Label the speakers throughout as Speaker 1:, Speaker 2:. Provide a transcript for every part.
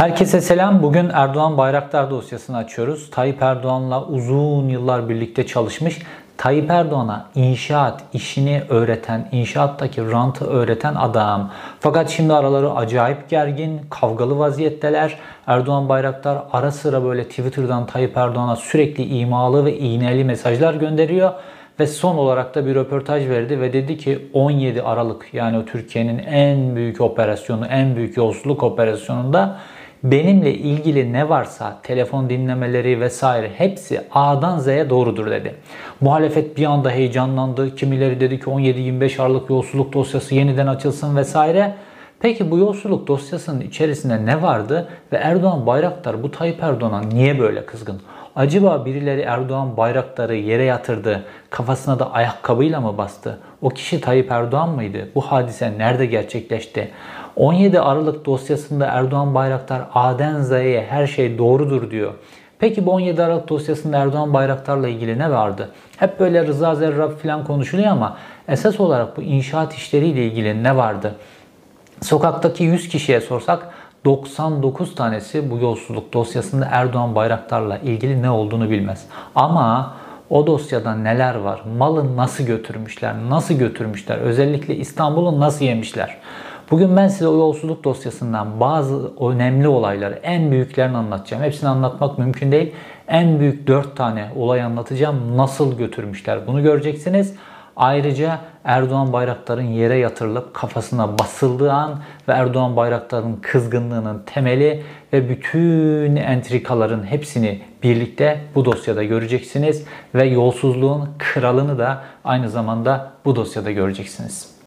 Speaker 1: Herkese selam. Bugün Erdoğan Bayraktar dosyasını açıyoruz. Tayyip Erdoğan'la uzun yıllar birlikte çalışmış. Tayyip Erdoğan'a inşaat işini öğreten, inşaattaki rantı öğreten adam. Fakat şimdi araları acayip gergin, kavgalı vaziyetteler. Erdoğan Bayraktar ara sıra böyle Twitter'dan Tayyip Erdoğan'a sürekli imalı ve iğneli mesajlar gönderiyor. Ve son olarak da bir röportaj verdi ve dedi ki 17 Aralık yani Türkiye'nin en büyük operasyonu, en büyük yolsuzluk operasyonunda benimle ilgili ne varsa telefon dinlemeleri vesaire hepsi A'dan Z'ye doğrudur dedi. Muhalefet bir anda heyecanlandı. Kimileri dedi ki 17-25 Aralık yolsuzluk dosyası yeniden açılsın vesaire. Peki bu yolsuzluk dosyasının içerisinde ne vardı ve Erdoğan Bayraktar bu Tayyip Erdoğan'a niye böyle kızgın? Acaba birileri Erdoğan Bayraktar'ı yere yatırdı, kafasına da ayakkabıyla mı bastı? O kişi Tayyip Erdoğan mıydı? Bu hadise nerede gerçekleşti? 17 Aralık dosyasında Erdoğan Bayraktar A'den Z'ye her şey doğrudur diyor. Peki bu 17 Aralık dosyasında Erdoğan Bayraktar'la ilgili ne vardı? Hep böyle Rıza Zerrab falan konuşuluyor ama esas olarak bu inşaat işleriyle ilgili ne vardı? Sokaktaki 100 kişiye sorsak 99 tanesi bu yolsuzluk dosyasında Erdoğan Bayraktar'la ilgili ne olduğunu bilmez. Ama o dosyada neler var? Malı nasıl götürmüşler? Nasıl götürmüşler? Özellikle İstanbul'u nasıl yemişler? Bugün ben size o yolsuzluk dosyasından bazı önemli olayları, en büyüklerini anlatacağım. Hepsini anlatmak mümkün değil. En büyük 4 tane olay anlatacağım. Nasıl götürmüşler bunu göreceksiniz. Ayrıca Erdoğan Bayraktar'ın yere yatırılıp kafasına basıldığı an ve Erdoğan Bayraktar'ın kızgınlığının temeli ve bütün entrikaların hepsini birlikte bu dosyada göreceksiniz ve yolsuzluğun kralını da aynı zamanda bu dosyada göreceksiniz.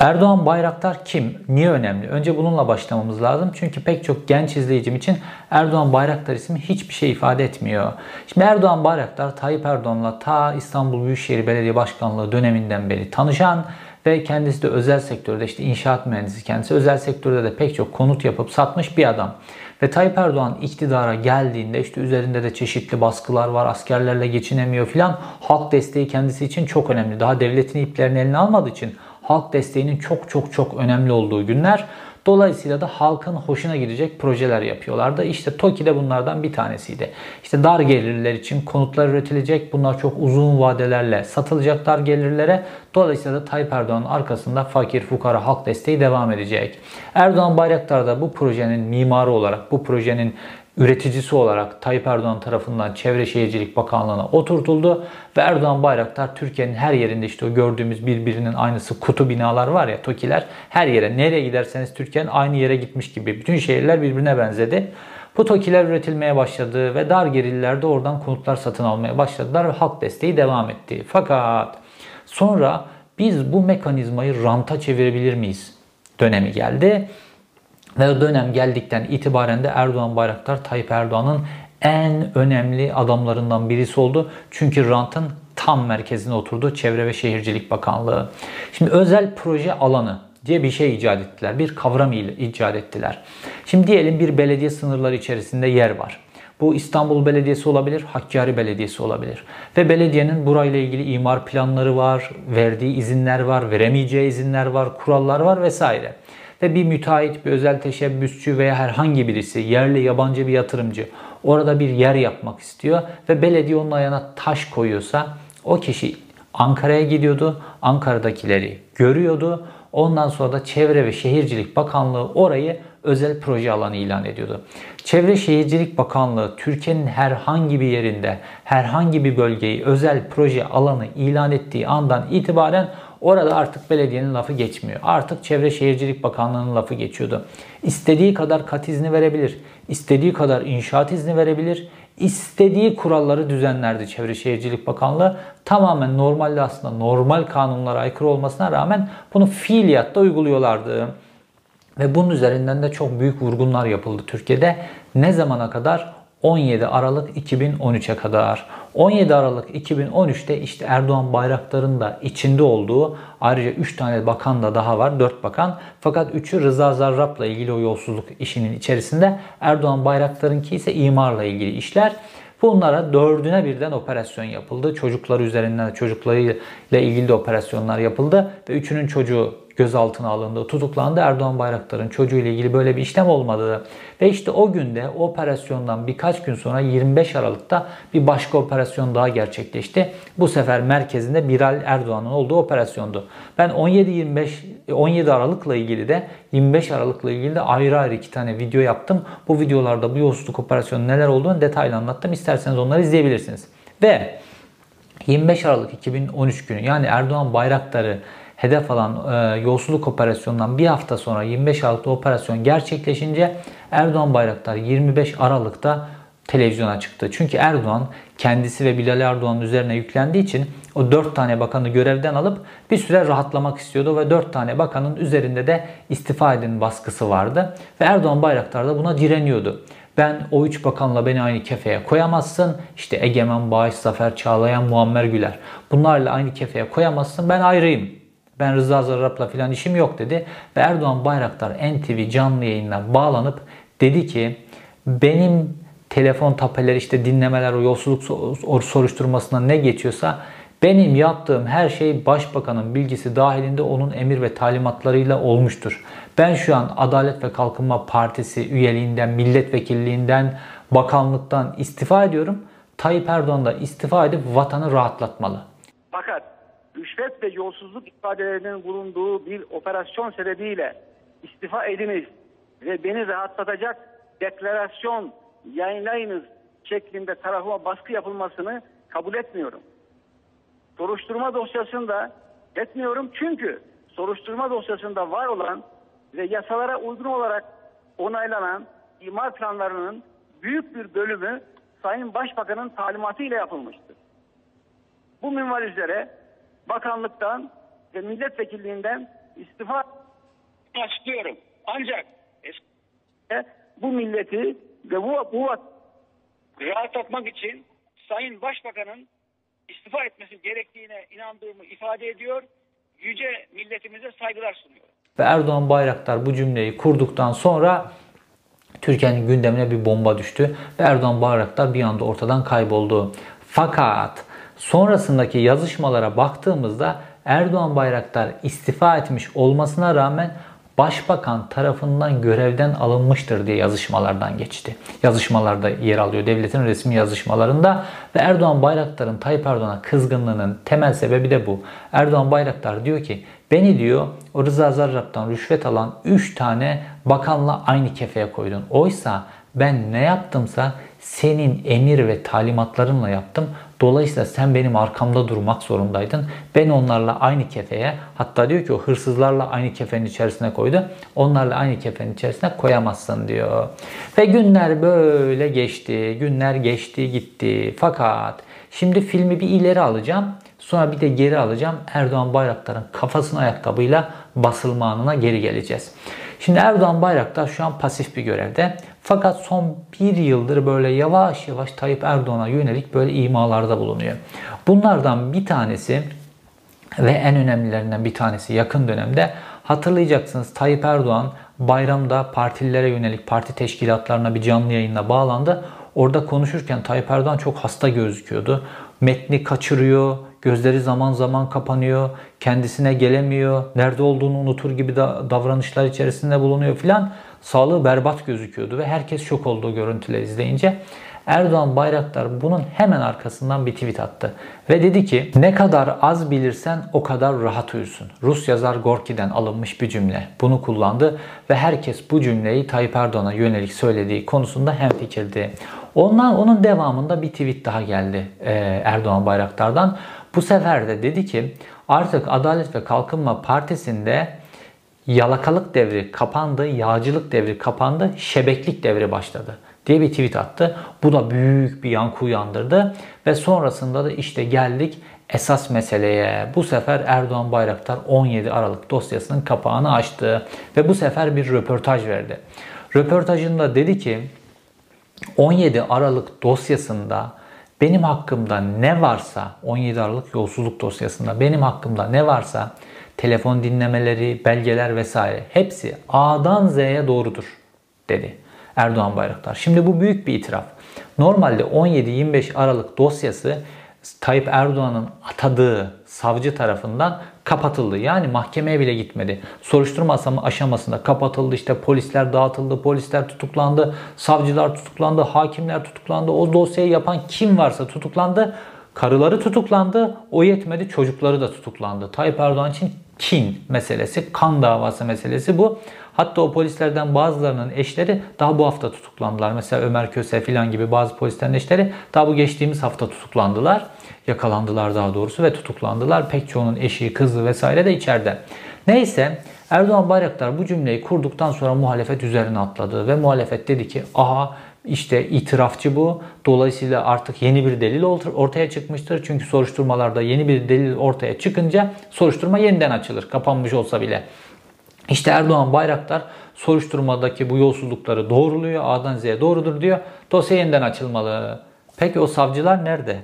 Speaker 1: Erdoğan Bayraktar kim? Niye önemli? Önce bununla başlamamız lazım. Çünkü pek çok genç izleyicim için Erdoğan Bayraktar ismi hiçbir şey ifade etmiyor. Şimdi Erdoğan Bayraktar Tayyip Erdoğan'la ta İstanbul Büyükşehir Belediye Başkanlığı döneminden beri tanışan ve kendisi de özel sektörde işte inşaat mühendisi kendisi özel sektörde de pek çok konut yapıp satmış bir adam. Ve Tayyip Erdoğan iktidara geldiğinde işte üzerinde de çeşitli baskılar var, askerlerle geçinemiyor filan. Halk desteği kendisi için çok önemli. Daha devletin iplerini eline almadığı için halk desteğinin çok çok çok önemli olduğu günler. Dolayısıyla da halkın hoşuna gidecek projeler yapıyorlardı. İşte TOKİ de bunlardan bir tanesiydi. İşte dar gelirler için konutlar üretilecek. Bunlar çok uzun vadelerle satılacak dar gelirlere. Dolayısıyla da Tayyip Erdoğan'ın arkasında fakir, fukara, halk desteği devam edecek. Erdoğan Bayraktar da bu projenin mimarı olarak, bu projenin üreticisi olarak Tayyip Erdoğan tarafından Çevre Şehircilik Bakanlığı'na oturtuldu ve Erdoğan Bayraktar Türkiye'nin her yerinde işte o gördüğümüz birbirinin aynısı kutu binalar var ya TOKİ'ler her yere nereye giderseniz Türkiye'nin aynı yere gitmiş gibi bütün şehirler birbirine benzedi. Bu TOKİ'ler üretilmeye başladı ve dar gerillerde oradan konutlar satın almaya başladılar ve halk desteği devam etti. Fakat sonra biz bu mekanizmayı ranta çevirebilir miyiz dönemi geldi. Ve dönem geldikten itibaren de Erdoğan Bayraktar Tayyip Erdoğan'ın en önemli adamlarından birisi oldu. Çünkü rantın tam merkezine oturdu Çevre ve Şehircilik Bakanlığı. Şimdi özel proje alanı diye bir şey icat ettiler. Bir kavram icat ettiler. Şimdi diyelim bir belediye sınırları içerisinde yer var. Bu İstanbul Belediyesi olabilir, Hakkari Belediyesi olabilir. Ve belediyenin burayla ilgili imar planları var, verdiği izinler var, veremeyeceği izinler var, kurallar var vesaire ve bir müteahhit, bir özel teşebbüsçü veya herhangi birisi, yerli yabancı bir yatırımcı orada bir yer yapmak istiyor ve belediye onun ayağına taş koyuyorsa o kişi Ankara'ya gidiyordu. Ankara'dakileri görüyordu. Ondan sonra da Çevre ve Şehircilik Bakanlığı orayı özel proje alanı ilan ediyordu. Çevre Şehircilik Bakanlığı Türkiye'nin herhangi bir yerinde herhangi bir bölgeyi özel proje alanı ilan ettiği andan itibaren Orada artık belediyenin lafı geçmiyor. Artık Çevre Şehircilik Bakanlığı'nın lafı geçiyordu. İstediği kadar kat izni verebilir. istediği kadar inşaat izni verebilir. istediği kuralları düzenlerdi Çevre Şehircilik Bakanlığı. Tamamen normalde aslında normal kanunlara aykırı olmasına rağmen bunu fiiliyatta uyguluyorlardı. Ve bunun üzerinden de çok büyük vurgunlar yapıldı Türkiye'de. Ne zamana kadar? 17 Aralık 2013'e kadar. 17 Aralık 2013'te işte Erdoğan Bayraktar'ın da içinde olduğu ayrıca 3 tane bakan da daha var. 4 bakan. Fakat 3'ü Rıza Zarrab'la ilgili o yolsuzluk işinin içerisinde. Erdoğan Bayraktar'ınki ise imarla ilgili işler. Bunlara dördüne birden operasyon yapıldı. Çocuklar üzerinden çocuklarıyla ilgili de operasyonlar yapıldı ve üçünün çocuğu gözaltına alındı, tutuklandı. Erdoğan Bayraktar'ın çocuğuyla ilgili böyle bir işlem olmadı. Ve işte o günde o operasyondan birkaç gün sonra 25 Aralık'ta bir başka operasyon daha gerçekleşti. Bu sefer merkezinde Biral Erdoğan'ın olduğu operasyondu. Ben 17-25 17 Aralık'la ilgili de 25 Aralık'la ilgili de ayrı ayrı iki tane video yaptım. Bu videolarda bu yolsuzluk operasyonu neler olduğunu detaylı anlattım. İsterseniz onları izleyebilirsiniz. Ve 25 Aralık 2013 günü yani Erdoğan Bayraktar'ı hedef alan e, yolsuzluk operasyonundan bir hafta sonra 25 Aralık'ta operasyon gerçekleşince Erdoğan Bayraktar 25 Aralık'ta televizyona çıktı. Çünkü Erdoğan kendisi ve Bilal Erdoğan'ın üzerine yüklendiği için o 4 tane bakanı görevden alıp bir süre rahatlamak istiyordu ve 4 tane bakanın üzerinde de istifa edin baskısı vardı. Ve Erdoğan Bayraktar da buna direniyordu. Ben o üç bakanla beni aynı kefeye koyamazsın. İşte Egemen, Bağış, Zafer Çağlayan, Muammer Güler. Bunlarla aynı kefeye koyamazsın. Ben ayrıyım. Ben Rıza Zarrab'la filan işim yok dedi. Ve Erdoğan Bayraktar NTV canlı yayınına bağlanıp dedi ki benim telefon tapeleri işte dinlemeler o yolsuzluk soruşturmasına ne geçiyorsa benim yaptığım her şey başbakanın bilgisi dahilinde onun emir ve talimatlarıyla olmuştur. Ben şu an Adalet ve Kalkınma Partisi üyeliğinden, milletvekilliğinden, bakanlıktan istifa ediyorum. Tayyip Erdoğan da istifa edip vatanı rahatlatmalı.
Speaker 2: Fakat rüşvet ve yolsuzluk ifadelerinin bulunduğu bir operasyon sebebiyle istifa ediniz ve beni rahatlatacak deklarasyon yayınlayınız şeklinde tarafıma baskı yapılmasını kabul etmiyorum. Soruşturma dosyasında etmiyorum çünkü soruşturma dosyasında var olan ve yasalara uygun olarak onaylanan imar planlarının büyük bir bölümü Sayın Başbakan'ın talimatı ile yapılmıştır. Bu minval üzere bakanlıktan ve milletvekilliğinden istifa açıklıyorum. Ancak bu milleti ve bu, bu rahatlatmak için Sayın Başbakan'ın istifa etmesi gerektiğine inandığımı ifade ediyor. Yüce milletimize saygılar sunuyorum.
Speaker 1: Ve Erdoğan Bayraktar bu cümleyi kurduktan sonra Türkiye'nin gündemine bir bomba düştü ve Erdoğan Bayraktar bir anda ortadan kayboldu. Fakat sonrasındaki yazışmalara baktığımızda Erdoğan Bayraktar istifa etmiş olmasına rağmen başbakan tarafından görevden alınmıştır diye yazışmalardan geçti. Yazışmalarda yer alıyor devletin resmi yazışmalarında ve Erdoğan Bayraktar'ın Tayyip Erdoğan'a kızgınlığının temel sebebi de bu. Erdoğan Bayraktar diyor ki beni diyor o Rıza Zarrab'dan rüşvet alan 3 tane bakanla aynı kefeye koydun. Oysa ben ne yaptımsa senin emir ve talimatlarınla yaptım. Dolayısıyla sen benim arkamda durmak zorundaydın. Ben onlarla aynı kefeye hatta diyor ki o hırsızlarla aynı kefenin içerisine koydu. Onlarla aynı kefenin içerisine koyamazsın diyor. Ve günler böyle geçti. Günler geçti gitti. Fakat şimdi filmi bir ileri alacağım. Sonra bir de geri alacağım. Erdoğan Bayraktar'ın kafasına ayakkabıyla basılma anına geri geleceğiz. Şimdi Erdoğan Bayraktar şu an pasif bir görevde. Fakat son bir yıldır böyle yavaş yavaş Tayyip Erdoğan'a yönelik böyle imalarda bulunuyor. Bunlardan bir tanesi ve en önemlilerinden bir tanesi yakın dönemde hatırlayacaksınız Tayyip Erdoğan bayramda partililere yönelik parti teşkilatlarına bir canlı yayınla bağlandı. Orada konuşurken Tayyip Erdoğan çok hasta gözüküyordu. Metni kaçırıyor, gözleri zaman zaman kapanıyor, kendisine gelemiyor, nerede olduğunu unutur gibi davranışlar içerisinde bulunuyor filan sağlığı berbat gözüküyordu ve herkes şok olduğu görüntüler izleyince. Erdoğan Bayraktar bunun hemen arkasından bir tweet attı. Ve dedi ki ne kadar az bilirsen o kadar rahat uyursun. Rus yazar Gorki'den alınmış bir cümle. Bunu kullandı ve herkes bu cümleyi Tayyip Erdoğan'a yönelik söylediği konusunda hemfikirdi. Ondan onun devamında bir tweet daha geldi Erdoğan Bayraktar'dan. Bu sefer de dedi ki artık Adalet ve Kalkınma Partisi'nde yalakalık devri kapandı, yağcılık devri kapandı, şebeklik devri başladı diye bir tweet attı. Bu da büyük bir yankı uyandırdı ve sonrasında da işte geldik esas meseleye. Bu sefer Erdoğan Bayraktar 17 Aralık dosyasının kapağını açtı ve bu sefer bir röportaj verdi. Röportajında dedi ki 17 Aralık dosyasında benim hakkımda ne varsa 17 Aralık yolsuzluk dosyasında benim hakkımda ne varsa telefon dinlemeleri, belgeler vesaire hepsi A'dan Z'ye doğrudur dedi Erdoğan Bayraktar. Şimdi bu büyük bir itiraf. Normalde 17-25 Aralık dosyası Tayyip Erdoğan'ın atadığı savcı tarafından kapatıldı. Yani mahkemeye bile gitmedi. Soruşturma aşamasında kapatıldı. İşte polisler dağıtıldı, polisler tutuklandı, savcılar tutuklandı, hakimler tutuklandı. O dosyayı yapan kim varsa tutuklandı. Karıları tutuklandı. O yetmedi çocukları da tutuklandı. Tayyip Erdoğan için kin meselesi, kan davası meselesi bu. Hatta o polislerden bazılarının eşleri daha bu hafta tutuklandılar. Mesela Ömer Köse filan gibi bazı polislerin eşleri daha bu geçtiğimiz hafta tutuklandılar. Yakalandılar daha doğrusu ve tutuklandılar. Pek çoğunun eşi, kızı vesaire de içeride. Neyse Erdoğan Bayraktar bu cümleyi kurduktan sonra muhalefet üzerine atladı ve muhalefet dedi ki aha işte itirafçı bu. Dolayısıyla artık yeni bir delil ortaya çıkmıştır. Çünkü soruşturmalarda yeni bir delil ortaya çıkınca soruşturma yeniden açılır. Kapanmış olsa bile. İşte Erdoğan Bayraktar soruşturmadaki bu yolsuzlukları doğruluyor. A'dan Z'ye doğrudur diyor. Dosya yeniden açılmalı. Peki o savcılar nerede?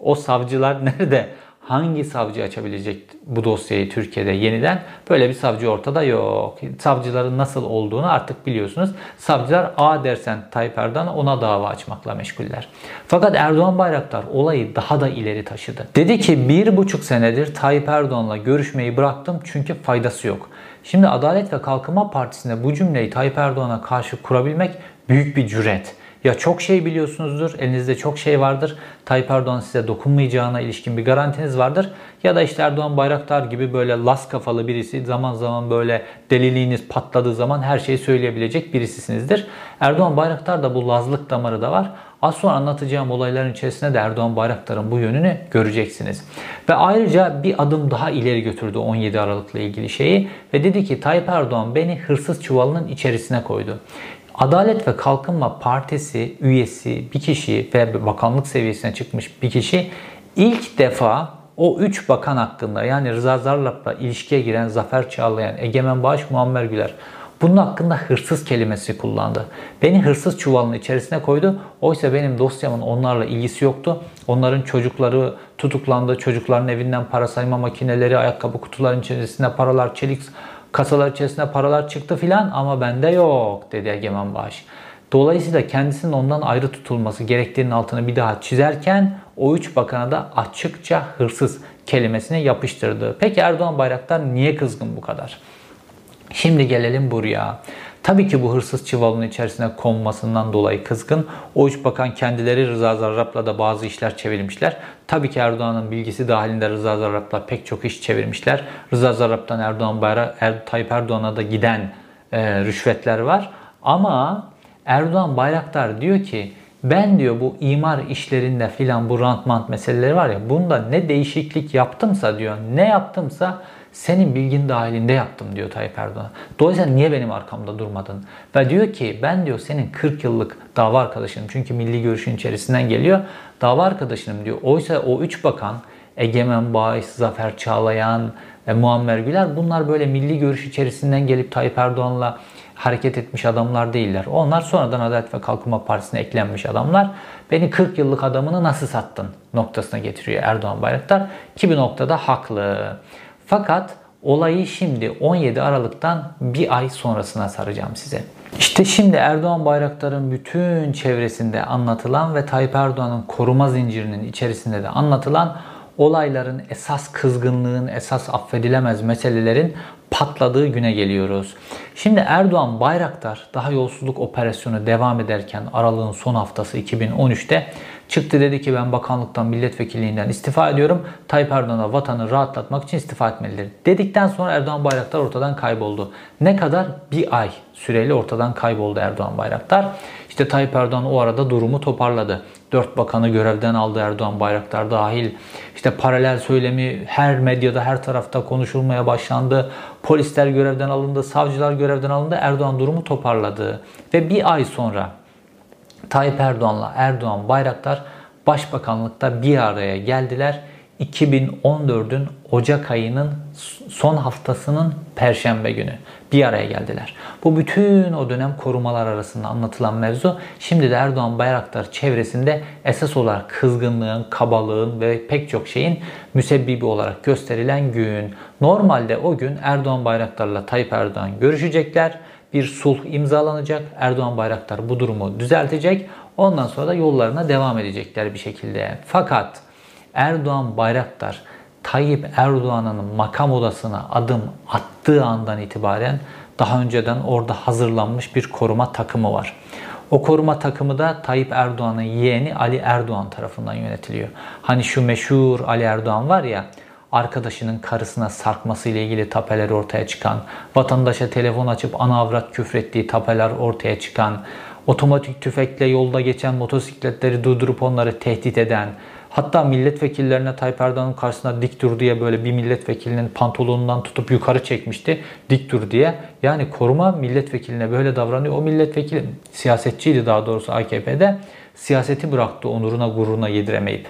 Speaker 1: O savcılar nerede? hangi savcı açabilecek bu dosyayı Türkiye'de yeniden? Böyle bir savcı ortada yok. Savcıların nasıl olduğunu artık biliyorsunuz. Savcılar A dersen Tayyip Erdoğan ona dava açmakla meşguller. Fakat Erdoğan Bayraktar olayı daha da ileri taşıdı. Dedi ki bir buçuk senedir Tayyip Erdoğan'la görüşmeyi bıraktım çünkü faydası yok. Şimdi Adalet ve Kalkınma Partisi'nde bu cümleyi Tayyip Erdoğan'a karşı kurabilmek büyük bir cüret. Ya çok şey biliyorsunuzdur, elinizde çok şey vardır. Tayyip Erdoğan size dokunmayacağına ilişkin bir garantiniz vardır. Ya da işte Erdoğan Bayraktar gibi böyle las kafalı birisi zaman zaman böyle deliliğiniz patladığı zaman her şeyi söyleyebilecek birisisinizdir. Erdoğan Bayraktar da bu lazlık damarı da var. Az sonra anlatacağım olayların içerisinde de Erdoğan Bayraktar'ın bu yönünü göreceksiniz. Ve ayrıca bir adım daha ileri götürdü 17 Aralık'la ilgili şeyi ve dedi ki Tayyip Erdoğan beni hırsız çuvalının içerisine koydu. Adalet ve Kalkınma Partisi üyesi bir kişi ve bakanlık seviyesine çıkmış bir kişi ilk defa o üç bakan hakkında yani Rıza Zarrab'la ilişkiye giren Zafer Çağlayan, Egemen Bağış, Muammer Güler bunun hakkında hırsız kelimesi kullandı. Beni hırsız çuvalının içerisine koydu. Oysa benim dosyamın onlarla ilgisi yoktu. Onların çocukları tutuklandı. Çocukların evinden para sayma makineleri, ayakkabı kutularının içerisinde paralar, çelik kasalar içerisinde paralar çıktı filan ama bende yok dedi Egemen Bağış. Dolayısıyla kendisinin ondan ayrı tutulması gerektiğinin altını bir daha çizerken o üç bakana da açıkça hırsız kelimesini yapıştırdı. Peki Erdoğan Bayraktar niye kızgın bu kadar? Şimdi gelelim buraya. Tabii ki bu hırsız çuvalının içerisine konmasından dolayı kızgın. O üç bakan kendileri Rıza Zarrab'la da bazı işler çevirmişler. Tabii ki Erdoğan'ın bilgisi dahilinde Rıza Zarrab'la pek çok iş çevirmişler. Rıza Zarrab'dan Erdoğan Bayrak, er, Tayyip Erdoğan'a da giden e, rüşvetler var. Ama Erdoğan Bayraktar diyor ki ben diyor bu imar işlerinde filan bu rantmant meseleleri var ya bunda ne değişiklik yaptımsa diyor ne yaptımsa senin bilgin dahilinde yaptım diyor Tayyip Erdoğan. Dolayısıyla niye benim arkamda durmadın? Ve diyor ki ben diyor senin 40 yıllık dava arkadaşınım. Çünkü milli görüşün içerisinden geliyor. Dava arkadaşınım diyor. Oysa o üç bakan Egemen Bağış, Zafer Çağlayan, e, Muammer Güler bunlar böyle milli görüş içerisinden gelip Tayyip Erdoğan'la hareket etmiş adamlar değiller. Onlar sonradan Adalet ve Kalkınma Partisi'ne eklenmiş adamlar. Beni 40 yıllık adamını nasıl sattın noktasına getiriyor Erdoğan Bayraktar. Ki bir noktada haklı. Fakat olayı şimdi 17 Aralık'tan bir ay sonrasına saracağım size. İşte şimdi Erdoğan Bayraktar'ın bütün çevresinde anlatılan ve Tayyip Erdoğan'ın koruma zincirinin içerisinde de anlatılan olayların esas kızgınlığın, esas affedilemez meselelerin patladığı güne geliyoruz. Şimdi Erdoğan Bayraktar daha yolsuzluk operasyonu devam ederken aralığın son haftası 2013'te çıktı dedi ki ben bakanlıktan milletvekilliğinden istifa ediyorum. Tayyip Erdoğan'a vatanı rahatlatmak için istifa etmelidir. Dedikten sonra Erdoğan Bayraktar ortadan kayboldu. Ne kadar? Bir ay süreyle ortadan kayboldu Erdoğan Bayraktar. İşte Tayyip Erdoğan o arada durumu toparladı. Dört bakanı görevden aldı Erdoğan Bayraktar dahil. İşte paralel söylemi her medyada her tarafta konuşulmaya başlandı. Polisler görevden alındı, savcılar görevden alındı. Erdoğan durumu toparladı. Ve bir ay sonra Tayyip Erdoğan'la Erdoğan Bayraktar Başbakanlıkta bir araya geldiler 2014'ün Ocak ayının son haftasının Perşembe günü bir araya geldiler. Bu bütün o dönem korumalar arasında anlatılan mevzu şimdi de Erdoğan Bayraktar çevresinde esas olarak kızgınlığın, kabalığın ve pek çok şeyin müsebbibi olarak gösterilen gün. Normalde o gün Erdoğan Bayraktar'la Tayyip Erdoğan görüşecekler. Bir sulh imzalanacak. Erdoğan Bayraktar bu durumu düzeltecek. Ondan sonra da yollarına devam edecekler bir şekilde. Fakat Erdoğan Bayraktar Tayyip Erdoğan'ın makam odasına adım attığı andan itibaren daha önceden orada hazırlanmış bir koruma takımı var. O koruma takımı da Tayyip Erdoğan'ın yeğeni Ali Erdoğan tarafından yönetiliyor. Hani şu meşhur Ali Erdoğan var ya arkadaşının karısına sarkması ile ilgili tapeler ortaya çıkan, vatandaşa telefon açıp ana avrat küfrettiği tapeler ortaya çıkan, otomatik tüfekle yolda geçen motosikletleri durdurup onları tehdit eden, Hatta milletvekillerine Tayyip Erdoğan'ın karşısına dik dur diye böyle bir milletvekilinin pantolonundan tutup yukarı çekmişti. Dik dur diye. Yani koruma milletvekiline böyle davranıyor. O milletvekili siyasetçiydi daha doğrusu AKP'de. Siyaseti bıraktı onuruna gururuna yediremeyip.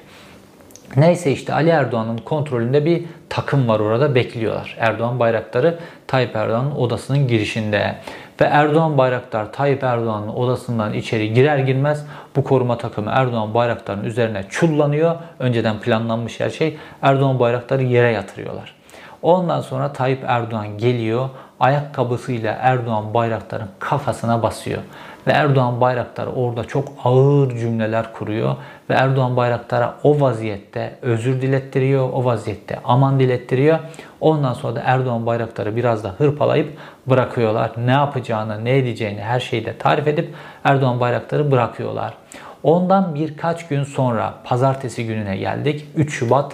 Speaker 1: Neyse işte Ali Erdoğan'ın kontrolünde bir takım var orada bekliyorlar. Erdoğan bayrakları Tayyip Erdoğan'ın odasının girişinde. Ve Erdoğan Bayraktar Tayyip Erdoğan'ın odasından içeri girer girmez bu koruma takımı Erdoğan Bayraktar'ın üzerine çullanıyor. Önceden planlanmış her şey. Erdoğan Bayraktar'ı yere yatırıyorlar. Ondan sonra Tayyip Erdoğan geliyor ayakkabısıyla Erdoğan Bayraktar'ın kafasına basıyor. Ve Erdoğan Bayraktar orada çok ağır cümleler kuruyor. Ve Erdoğan Bayraktar'a o vaziyette özür dilettiriyor. O vaziyette aman dilettiriyor. Ondan sonra da Erdoğan Bayraktar'ı biraz da hırpalayıp bırakıyorlar. Ne yapacağını, ne edeceğini her şeyi de tarif edip Erdoğan Bayraktar'ı bırakıyorlar. Ondan birkaç gün sonra pazartesi gününe geldik. 3 Şubat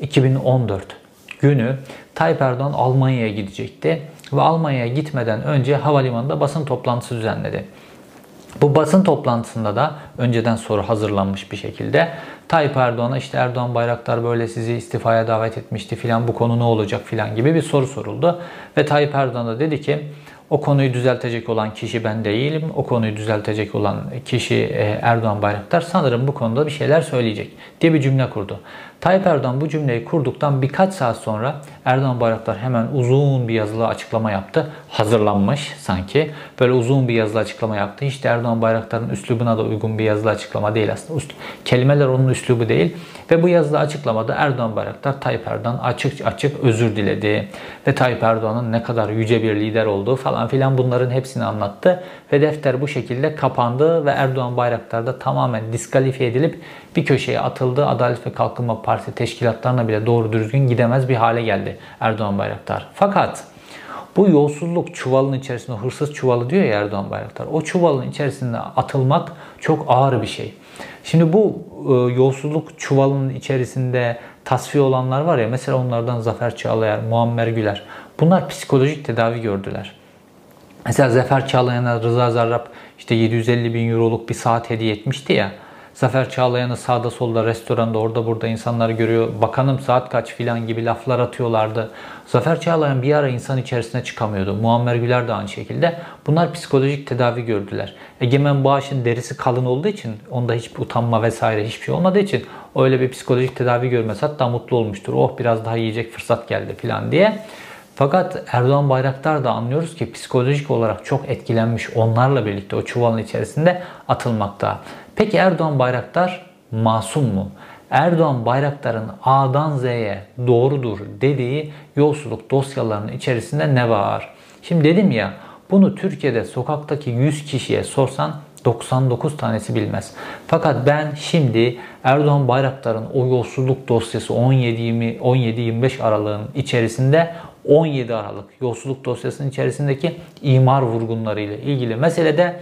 Speaker 1: 2014 günü Tayyip Erdoğan Almanya'ya gidecekti ve Almanya'ya gitmeden önce havalimanında basın toplantısı düzenledi. Bu basın toplantısında da önceden soru hazırlanmış bir şekilde Tayyip Erdoğan'a işte Erdoğan Bayraktar böyle sizi istifaya davet etmişti filan bu konu ne olacak filan gibi bir soru soruldu. Ve Tayyip Erdoğan da dedi ki o konuyu düzeltecek olan kişi ben değilim. O konuyu düzeltecek olan kişi e, Erdoğan Bayraktar sanırım bu konuda bir şeyler söyleyecek diye bir cümle kurdu. Tayyip Erdoğan bu cümleyi kurduktan birkaç saat sonra Erdoğan Bayraktar hemen uzun bir yazılı açıklama yaptı. Hazırlanmış sanki. Böyle uzun bir yazılı açıklama yaptı. Hiç de Erdoğan Bayraktar'ın üslubuna da uygun bir yazılı açıklama değil aslında. Kelimeler onun üslubu değil. Ve bu yazılı açıklamada Erdoğan Bayraktar Tayyip Erdoğan açık açık özür diledi. Ve Tayyip Erdoğan'ın ne kadar yüce bir lider olduğu falan filan bunların hepsini anlattı. Ve defter bu şekilde kapandı ve Erdoğan Bayraktar da tamamen diskalifiye edilip bir köşeye atıldı. Adalet ve Kalkınma Partisi teşkilatlarına bile doğru düzgün gidemez bir hale geldi Erdoğan Bayraktar. Fakat bu yolsuzluk çuvalın içerisinde hırsız çuvalı diyor ya Erdoğan Bayraktar. O çuvalın içerisinde atılmak çok ağır bir şey. Şimdi bu e, yolsuzluk çuvalının içerisinde tasfiye olanlar var ya mesela onlardan Zafer Çağlayan, Muammer Güler. Bunlar psikolojik tedavi gördüler. Mesela Zafer Çağlayan'a Rıza Zarrab işte 750 bin euroluk bir saat hediye etmişti ya. Zafer Çağlayan'ı sağda solda restoranda orada burada insanlar görüyor. Bakanım saat kaç filan gibi laflar atıyorlardı. Zafer Çağlayan bir ara insan içerisine çıkamıyordu. Muammer Güler de aynı şekilde. Bunlar psikolojik tedavi gördüler. Egemen Bağış'ın derisi kalın olduğu için onda hiçbir utanma vesaire hiçbir şey olmadığı için öyle bir psikolojik tedavi görmez. Hatta mutlu olmuştur. Oh biraz daha yiyecek fırsat geldi filan diye. Fakat Erdoğan Bayraktar da anlıyoruz ki psikolojik olarak çok etkilenmiş onlarla birlikte o çuvalın içerisinde atılmakta. Peki Erdoğan Bayraktar masum mu? Erdoğan Bayraktar'ın A'dan Z'ye doğrudur dediği yolsuzluk dosyalarının içerisinde ne var? Şimdi dedim ya bunu Türkiye'de sokaktaki 100 kişiye sorsan 99 tanesi bilmez. Fakat ben şimdi Erdoğan Bayraktar'ın o yolsuzluk dosyası 17-25 aralığın içerisinde 17 Aralık yolsuzluk dosyasının içerisindeki imar vurgunları ile ilgili meselede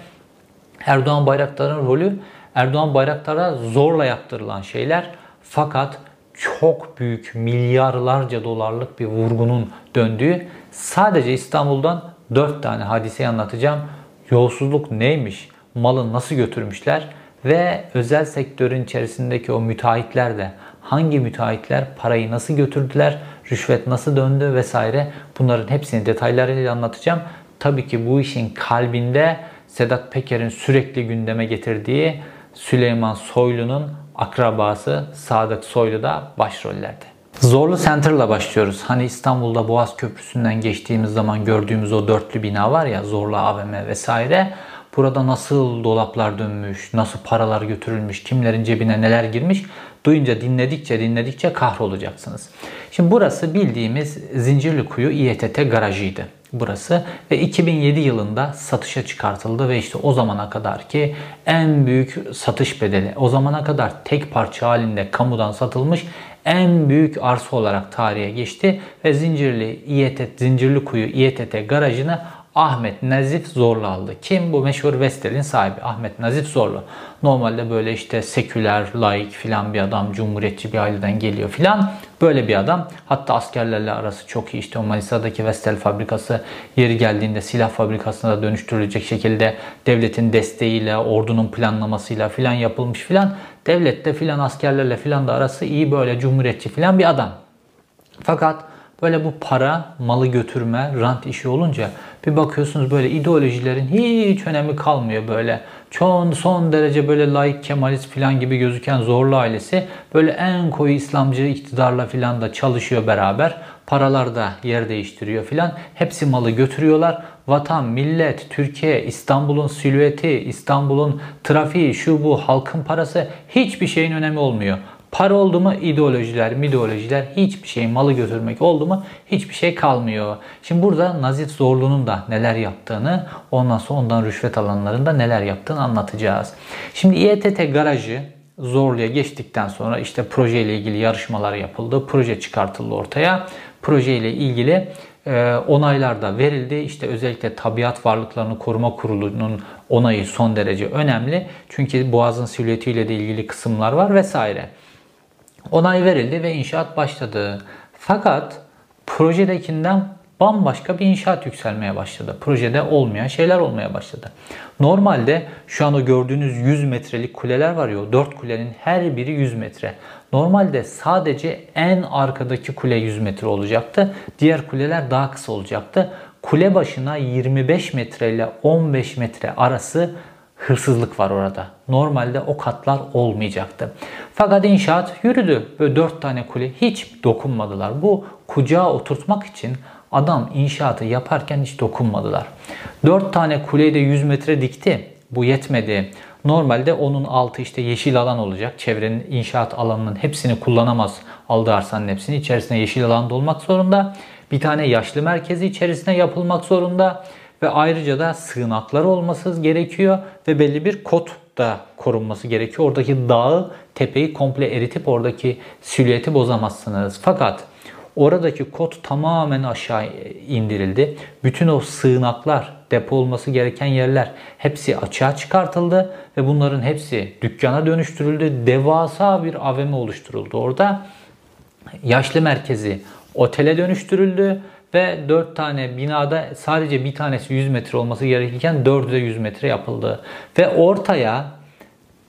Speaker 1: Erdoğan Bayraktar'ın rolü Erdoğan Bayraktar'a zorla yaptırılan şeyler fakat çok büyük milyarlarca dolarlık bir vurgunun döndüğü sadece İstanbul'dan 4 tane hadiseyi anlatacağım. Yolsuzluk neymiş? Malı nasıl götürmüşler? Ve özel sektörün içerisindeki o müteahhitler de hangi müteahhitler parayı nasıl götürdüler, rüşvet nasıl döndü vesaire bunların hepsini detaylarıyla anlatacağım. Tabii ki bu işin kalbinde Sedat Peker'in sürekli gündeme getirdiği Süleyman Soylu'nun akrabası Sadık Soylu da başrollerde. Zorlu Center'la başlıyoruz. Hani İstanbul'da Boğaz Köprüsü'nden geçtiğimiz zaman gördüğümüz o dörtlü bina var ya Zorlu AVM vesaire. Burada nasıl dolaplar dönmüş, nasıl paralar götürülmüş, kimlerin cebine neler girmiş duyunca dinledikçe dinledikçe kahrolacaksınız. Şimdi burası bildiğimiz Zincirlikuyu İETT garajıydı. Burası. Ve 2007 yılında satışa çıkartıldı ve işte o zamana kadar ki en büyük satış bedeli o zamana kadar tek parça halinde kamudan satılmış en büyük arsa olarak tarihe geçti ve Zincirli İETT Zincirli Kuyu İETT garajını Ahmet Nazif Zorlu aldı. Kim? Bu meşhur Vestel'in sahibi Ahmet Nazif Zorlu. Normalde böyle işte seküler, laik filan bir adam, cumhuriyetçi bir aileden geliyor filan. Böyle bir adam. Hatta askerlerle arası çok iyi. İşte o Manisa'daki Vestel fabrikası yeri geldiğinde silah fabrikasına da dönüştürülecek şekilde devletin desteğiyle, ordunun planlamasıyla filan yapılmış filan. Devlette filan askerlerle filan da arası iyi böyle cumhuriyetçi filan bir adam. Fakat Böyle bu para, malı götürme, rant işi olunca bir bakıyorsunuz böyle ideolojilerin hiç önemi kalmıyor böyle. Çoğun son derece böyle laik kemalist falan gibi gözüken Zorlu ailesi böyle en koyu İslamcı iktidarla filan da çalışıyor beraber. Paralar da yer değiştiriyor filan. Hepsi malı götürüyorlar. Vatan, millet, Türkiye, İstanbul'un silüeti, İstanbul'un trafiği, şu bu, halkın parası hiçbir şeyin önemi olmuyor. Para oldu mu ideolojiler, ideolojiler hiçbir şey malı götürmek oldu mu hiçbir şey kalmıyor. Şimdi burada Nazif Zorlu'nun da neler yaptığını ondan sonra ondan rüşvet alanlarında neler yaptığını anlatacağız. Şimdi İETT garajı Zorlu'ya geçtikten sonra işte proje ile ilgili yarışmalar yapıldı. Proje çıkartıldı ortaya. Proje ile ilgili e, onaylar da verildi. İşte özellikle Tabiat Varlıklarını Koruma Kurulu'nun onayı son derece önemli. Çünkü Boğaz'ın silüetiyle de ilgili kısımlar var vesaire. Onay verildi ve inşaat başladı. Fakat projedekinden bambaşka bir inşaat yükselmeye başladı. Projede olmayan şeyler olmaya başladı. Normalde şu an gördüğünüz 100 metrelik kuleler var ya o 4 kulenin her biri 100 metre. Normalde sadece en arkadaki kule 100 metre olacaktı. Diğer kuleler daha kısa olacaktı. Kule başına 25 metre ile 15 metre arası hırsızlık var orada. Normalde o katlar olmayacaktı. Fakat inşaat yürüdü. Böyle dört tane kule hiç dokunmadılar. Bu kucağa oturtmak için adam inşaatı yaparken hiç dokunmadılar. Dört tane kuleyi de 100 metre dikti. Bu yetmedi. Normalde onun altı işte yeşil alan olacak. Çevrenin inşaat alanının hepsini kullanamaz aldığı hepsini. içerisinde yeşil alan da olmak zorunda. Bir tane yaşlı merkezi içerisine yapılmak zorunda ve ayrıca da sığınaklar olması gerekiyor ve belli bir kod da korunması gerekiyor. Oradaki dağı, tepeyi komple eritip oradaki silüeti bozamazsınız. Fakat oradaki kod tamamen aşağı indirildi. Bütün o sığınaklar, depo olması gereken yerler hepsi açığa çıkartıldı ve bunların hepsi dükkana dönüştürüldü. Devasa bir AVM oluşturuldu. Orada yaşlı merkezi otele dönüştürüldü ve 4 tane binada sadece bir tanesi 100 metre olması gerekirken 4'ü de 100 metre yapıldı. Ve ortaya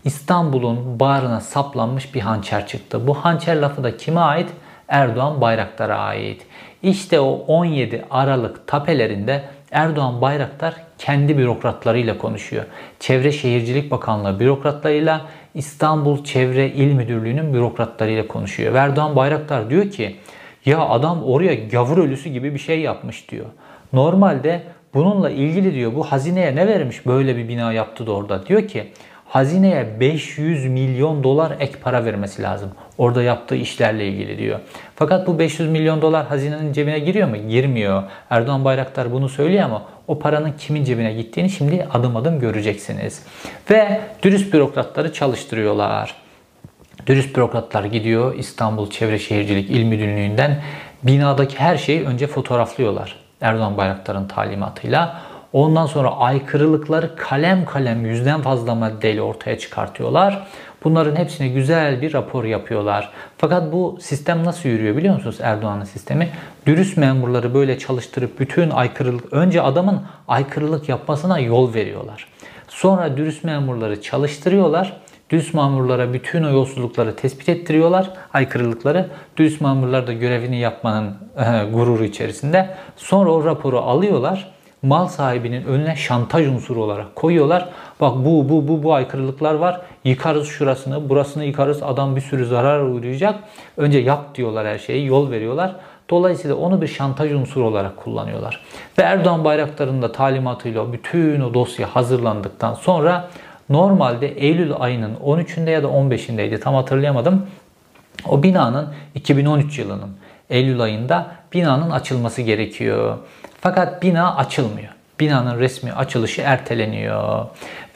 Speaker 1: İstanbul'un bağrına saplanmış bir hançer çıktı. Bu hançer lafı da kime ait? Erdoğan Bayraktar'a ait. İşte o 17 Aralık tapelerinde Erdoğan Bayraktar kendi bürokratlarıyla konuşuyor. Çevre Şehircilik Bakanlığı bürokratlarıyla İstanbul Çevre İl Müdürlüğü'nün bürokratlarıyla konuşuyor. Erdoğan Bayraktar diyor ki ya adam oraya gavur ölüsü gibi bir şey yapmış diyor. Normalde bununla ilgili diyor bu hazineye ne vermiş böyle bir bina yaptı da orada. Diyor ki hazineye 500 milyon dolar ek para vermesi lazım. Orada yaptığı işlerle ilgili diyor. Fakat bu 500 milyon dolar hazinenin cebine giriyor mu? Girmiyor. Erdoğan Bayraktar bunu söylüyor ama o paranın kimin cebine gittiğini şimdi adım adım göreceksiniz. Ve dürüst bürokratları çalıştırıyorlar. Dürüst bürokratlar gidiyor İstanbul Çevre Şehircilik İl Müdürlüğü'nden binadaki her şeyi önce fotoğraflıyorlar. Erdoğan Bayraktar'ın talimatıyla. Ondan sonra aykırılıkları kalem kalem yüzden fazla maddeyle ortaya çıkartıyorlar. Bunların hepsine güzel bir rapor yapıyorlar. Fakat bu sistem nasıl yürüyor biliyor musunuz Erdoğan'ın sistemi? Dürüst memurları böyle çalıştırıp bütün aykırılık, önce adamın aykırılık yapmasına yol veriyorlar. Sonra dürüst memurları çalıştırıyorlar Düz mamurlara bütün o yolsuzlukları tespit ettiriyorlar, aykırılıkları. Düz mamurlar da görevini yapmanın e, gururu içerisinde. Sonra o raporu alıyorlar. Mal sahibinin önüne şantaj unsuru olarak koyuyorlar. Bak bu bu bu bu aykırılıklar var. Yıkarız şurasını, burasını yıkarız. Adam bir sürü zarar uğrayacak. Önce yap diyorlar her şeyi, yol veriyorlar. Dolayısıyla onu bir şantaj unsuru olarak kullanıyorlar. Ve Erdoğan Bayraktar'ın da talimatıyla bütün o dosya hazırlandıktan sonra Normalde Eylül ayının 13'ünde ya da 15'indeydi tam hatırlayamadım. O binanın 2013 yılının Eylül ayında binanın açılması gerekiyor. Fakat bina açılmıyor. Binanın resmi açılışı erteleniyor.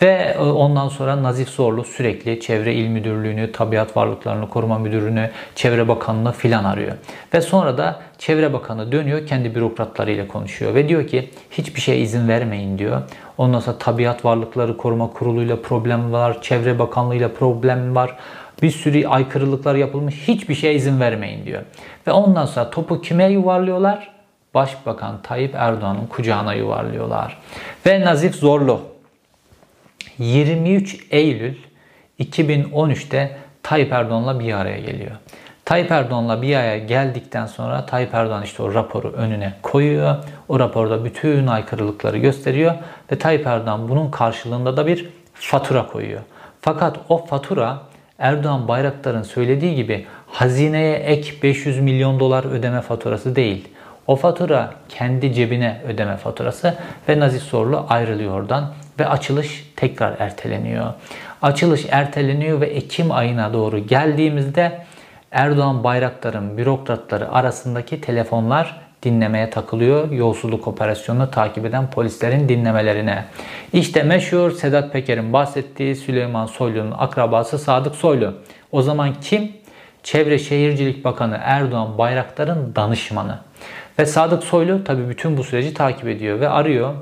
Speaker 1: Ve e, ondan sonra Nazif Zorlu sürekli Çevre İl Müdürlüğü'nü, Tabiat Varlıklarını Koruma Müdürlüğü'nü, Çevre Bakanı'nı filan arıyor. Ve sonra da Çevre Bakanı dönüyor kendi bürokratlarıyla konuşuyor ve diyor ki hiçbir şeye izin vermeyin diyor. Ondan sonra Tabiat Varlıkları Koruma Kurulu'yla problem var, Çevre Bakanlığı'yla problem var. Bir sürü aykırılıklar yapılmış. Hiçbir şeye izin vermeyin diyor. Ve ondan sonra topu kime yuvarlıyorlar? Başbakan Tayyip Erdoğan'ın kucağına yuvarlıyorlar. Ve Nazif Zorlu 23 Eylül 2013'te Tayyip Erdoğan'la bir araya geliyor. Tayyip Erdoğan'la bir araya geldikten sonra Tayyip Erdoğan işte o raporu önüne koyuyor. O raporda bütün aykırılıkları gösteriyor ve Tayyip Erdoğan bunun karşılığında da bir fatura koyuyor. Fakat o fatura Erdoğan Bayraktar'ın söylediği gibi hazineye ek 500 milyon dolar ödeme faturası değil. O fatura kendi cebine ödeme faturası ve Nazif Zorlu ayrılıyor oradan ve açılış tekrar erteleniyor. Açılış erteleniyor ve Ekim ayına doğru geldiğimizde Erdoğan Bayraktar'ın bürokratları arasındaki telefonlar dinlemeye takılıyor. Yolsuzluk operasyonunu takip eden polislerin dinlemelerine. İşte meşhur Sedat Peker'in bahsettiği Süleyman Soylu'nun akrabası Sadık Soylu. O zaman kim? Çevre Şehircilik Bakanı Erdoğan Bayraktar'ın danışmanı. Ve Sadık Soylu tabii bütün bu süreci takip ediyor ve arıyor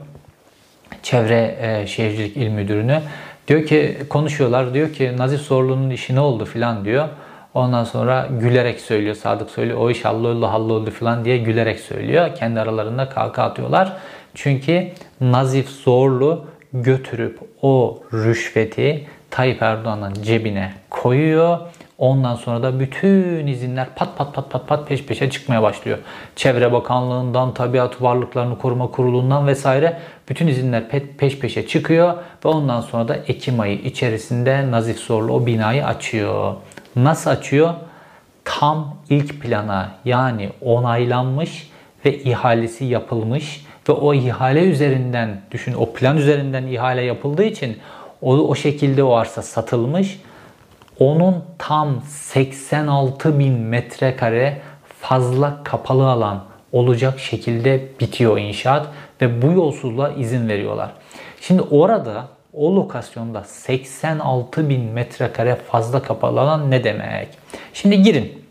Speaker 1: Çevre e, Şehircilik İl Müdürünü. Diyor ki konuşuyorlar diyor ki Nazif Zorlu'nun işi ne oldu filan diyor. Ondan sonra gülerek söylüyor Sadık söylüyor o iş halloldu halloldu falan diye gülerek söylüyor. Kendi aralarında kavga atıyorlar. Çünkü Nazif Zorlu götürüp o rüşveti Tayyip Erdoğan'ın cebine koyuyor. Ondan sonra da bütün izinler pat pat pat pat pat peş peşe çıkmaya başlıyor. Çevre Bakanlığı'ndan, Tabiat Varlıklarını Koruma Kurulu'ndan vesaire bütün izinler peş peşe çıkıyor ve ondan sonra da Ekim ayı içerisinde Nazif Zorlu o binayı açıyor. Nasıl açıyor? Tam ilk plana yani onaylanmış ve ihalesi yapılmış ve o ihale üzerinden düşün o plan üzerinden ihale yapıldığı için o, o şekilde o arsa satılmış. Onun tam 86 bin metrekare fazla kapalı alan olacak şekilde bitiyor inşaat ve bu yolsuzluğa izin veriyorlar. Şimdi orada o lokasyonda 86 bin metrekare fazla kapalı alan ne demek? Şimdi girin.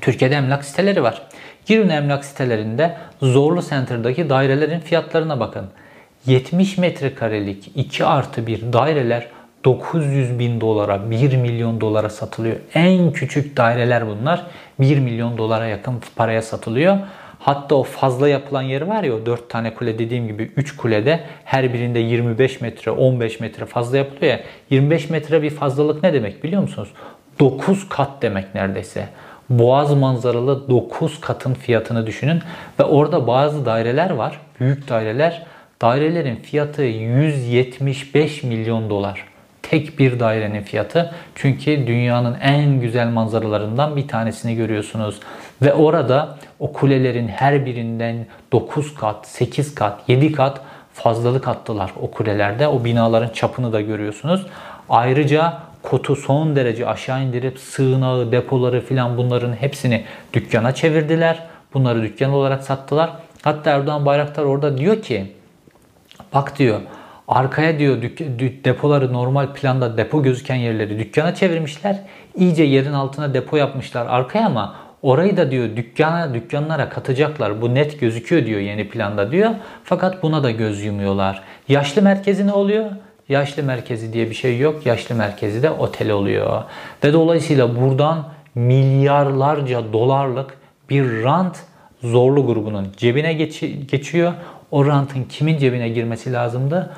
Speaker 1: Türkiye'de emlak siteleri var. Girin emlak sitelerinde Zorlu Center'daki dairelerin fiyatlarına bakın. 70 metrekarelik 2 artı 1 daireler 900 bin dolara, 1 milyon dolara satılıyor. En küçük daireler bunlar. 1 milyon dolara yakın paraya satılıyor. Hatta o fazla yapılan yer var ya o 4 tane kule dediğim gibi 3 kulede her birinde 25 metre 15 metre fazla yapılıyor ya. 25 metre bir fazlalık ne demek biliyor musunuz? 9 kat demek neredeyse. Boğaz manzaralı 9 katın fiyatını düşünün ve orada bazı daireler var. Büyük daireler. Dairelerin fiyatı 175 milyon dolar tek bir dairenin fiyatı. Çünkü dünyanın en güzel manzaralarından bir tanesini görüyorsunuz. Ve orada o kulelerin her birinden 9 kat, 8 kat, 7 kat fazlalık attılar o kulelerde. O binaların çapını da görüyorsunuz. Ayrıca kotu son derece aşağı indirip sığınağı, depoları filan bunların hepsini dükkana çevirdiler. Bunları dükkan olarak sattılar. Hatta Erdoğan Bayraktar orada diyor ki bak diyor Arkaya diyor depoları normal planda depo gözüken yerleri dükkana çevirmişler. İyice yerin altına depo yapmışlar arkaya ama orayı da diyor dükkana dükkanlara katacaklar. Bu net gözüküyor diyor yeni planda diyor. Fakat buna da göz yumuyorlar. Yaşlı merkezi ne oluyor? Yaşlı merkezi diye bir şey yok. Yaşlı merkezi de otel oluyor. Ve dolayısıyla buradan milyarlarca dolarlık bir rant zorlu grubunun cebine geçiyor. O rantın kimin cebine girmesi lazımdı?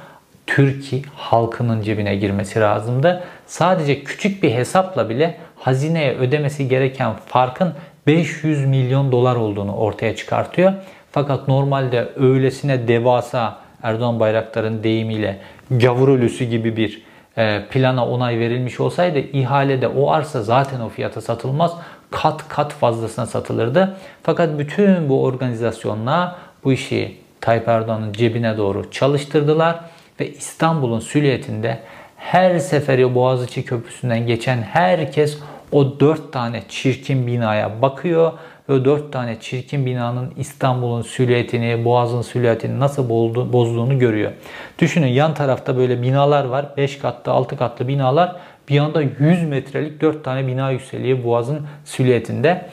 Speaker 1: Türkiye halkının cebine girmesi lazımdı. Sadece küçük bir hesapla bile hazineye ödemesi gereken farkın 500 milyon dolar olduğunu ortaya çıkartıyor. Fakat normalde öylesine devasa Erdoğan Bayraktar'ın deyimiyle gavur ölüsü gibi bir e, plana onay verilmiş olsaydı ihalede o arsa zaten o fiyata satılmaz. Kat kat fazlasına satılırdı. Fakat bütün bu organizasyonla bu işi Tayyip Erdoğan'ın cebine doğru çalıştırdılar ve İstanbul'un süliyetinde her seferi Boğaziçi Köprüsü'nden geçen herkes o dört tane çirkin binaya bakıyor Böyle dört tane çirkin binanın İstanbul'un silüetini, Boğaz'ın silüetini nasıl bozduğunu görüyor. Düşünün yan tarafta böyle binalar var. 5 katlı, 6 katlı binalar. Bir anda 100 metrelik 4 tane bina yükseliyor Boğaz'ın silüetinde.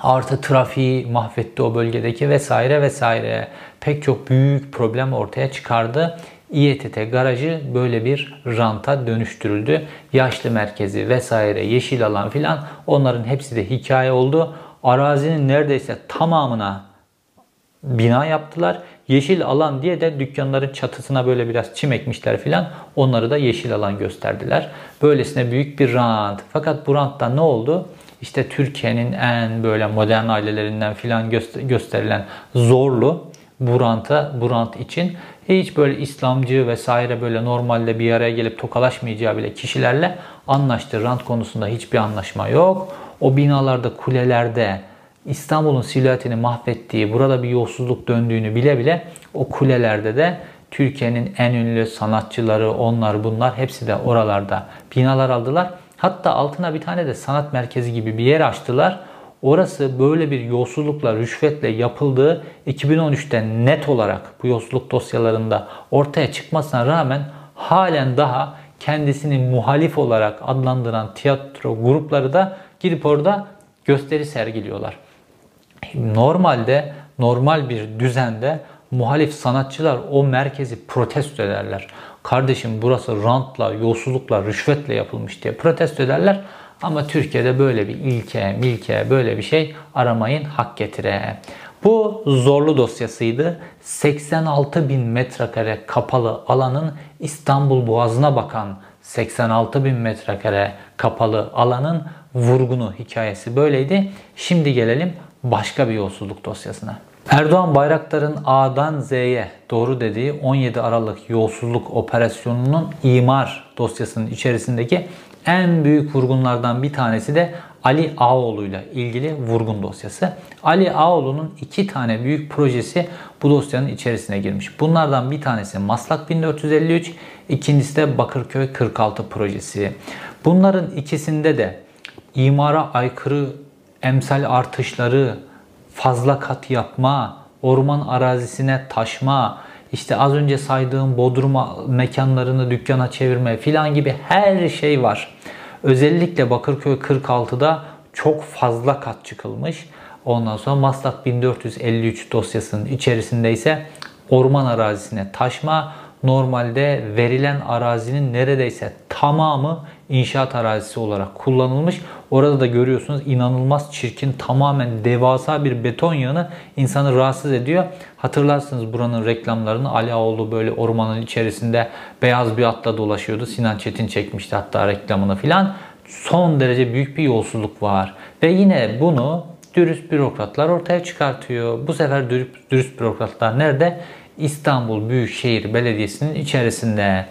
Speaker 1: Artı trafiği mahvetti o bölgedeki vesaire vesaire. Pek çok büyük problem ortaya çıkardı. İETT garajı böyle bir ranta dönüştürüldü. Yaşlı merkezi vesaire, yeşil alan filan onların hepsi de hikaye oldu. Arazinin neredeyse tamamına bina yaptılar. Yeşil alan diye de dükkanların çatısına böyle biraz çim ekmişler filan. Onları da yeşil alan gösterdiler. Böylesine büyük bir rant. Fakat bu rantta ne oldu? İşte Türkiye'nin en böyle modern ailelerinden filan gösterilen zorlu bu ranta, bu rant için hiç böyle İslamcı vesaire böyle normalde bir araya gelip tokalaşmayacağı bile kişilerle anlaştı. Rant konusunda hiçbir anlaşma yok. O binalarda, kulelerde İstanbul'un silüetini mahvettiği, burada bir yolsuzluk döndüğünü bile bile o kulelerde de Türkiye'nin en ünlü sanatçıları, onlar bunlar hepsi de oralarda binalar aldılar. Hatta altına bir tane de sanat merkezi gibi bir yer açtılar. Orası böyle bir yolsuzlukla, rüşvetle yapıldığı 2013'te net olarak bu yolsuzluk dosyalarında ortaya çıkmasına rağmen halen daha kendisini muhalif olarak adlandıran tiyatro grupları da gidip orada gösteri sergiliyorlar. Normalde normal bir düzende muhalif sanatçılar o merkezi protesto ederler. Kardeşim burası rantla, yolsuzlukla, rüşvetle yapılmış diye protesto ederler. Ama Türkiye'de böyle bir ilke, milke, böyle bir şey aramayın hak getire. Bu zorlu dosyasıydı. 86 bin metrekare kapalı alanın İstanbul Boğazı'na bakan 86 bin metrekare kapalı alanın vurgunu hikayesi böyleydi. Şimdi gelelim başka bir yolsuzluk dosyasına. Erdoğan Bayraktar'ın A'dan Z'ye doğru dediği 17 Aralık yolsuzluk operasyonunun imar dosyasının içerisindeki en büyük vurgunlardan bir tanesi de Ali Ağoğlu ile ilgili vurgun dosyası. Ali Ağoğlu'nun iki tane büyük projesi bu dosyanın içerisine girmiş. Bunlardan bir tanesi Maslak 1453, ikincisi de Bakırköy 46 projesi. Bunların ikisinde de imara aykırı emsal artışları, fazla kat yapma, orman arazisine taşma, işte az önce saydığım bodruma mekanlarını dükkana çevirme filan gibi her şey var. Özellikle Bakırköy 46'da çok fazla kat çıkılmış. Ondan sonra Maslak 1453 dosyasının içerisinde ise orman arazisine taşma, normalde verilen arazinin neredeyse tamamı inşaat arazisi olarak kullanılmış. Orada da görüyorsunuz inanılmaz çirkin tamamen devasa bir beton yığını insanı rahatsız ediyor. Hatırlarsınız buranın reklamlarını Ali Ağoğlu böyle ormanın içerisinde beyaz bir atla dolaşıyordu. Sinan Çetin çekmişti hatta reklamını filan. Son derece büyük bir yolsuzluk var. Ve yine bunu dürüst bürokratlar ortaya çıkartıyor. Bu sefer dürüst, dürüst bürokratlar nerede? İstanbul Büyükşehir Belediyesi'nin içerisinde.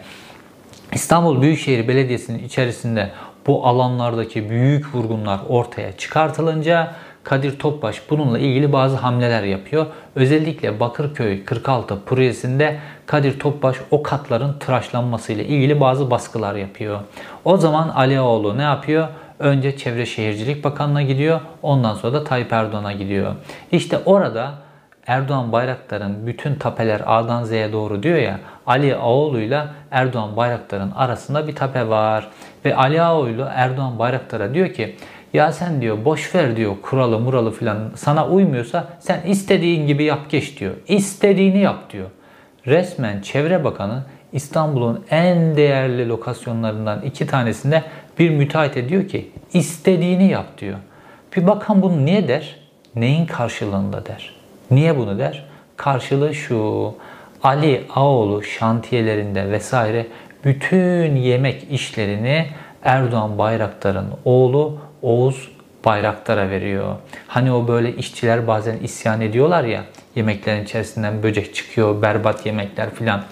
Speaker 1: İstanbul Büyükşehir Belediyesi'nin içerisinde bu alanlardaki büyük vurgunlar ortaya çıkartılınca Kadir Topbaş bununla ilgili bazı hamleler yapıyor. Özellikle Bakırköy 46 projesinde Kadir Topbaş o katların tıraşlanması ile ilgili bazı baskılar yapıyor. O zaman Alioğlu ne yapıyor? Önce Çevre Şehircilik Bakanlığı'na gidiyor. Ondan sonra da Tayyip Erdoğan'a gidiyor. İşte orada Erdoğan Bayraktar'ın bütün tapeler A'dan Z'ye doğru diyor ya Ali Ağoğlu ile Erdoğan Bayraktar'ın arasında bir tape var. Ve Ali Ağoğlu Erdoğan Bayraktar'a diyor ki ya sen diyor boş ver diyor kuralı muralı filan sana uymuyorsa sen istediğin gibi yap geç diyor. İstediğini yap diyor. Resmen Çevre Bakanı İstanbul'un en değerli lokasyonlarından iki tanesinde bir müteahhit ediyor ki istediğini yap diyor. Bir bakan bunu niye der? Neyin karşılığında der? Niye bunu der? Karşılığı şu. Ali Ağoğlu şantiyelerinde vesaire bütün yemek işlerini Erdoğan Bayraktar'ın oğlu Oğuz Bayraktar'a veriyor. Hani o böyle işçiler bazen isyan ediyorlar ya yemeklerin içerisinden böcek çıkıyor, berbat yemekler filan.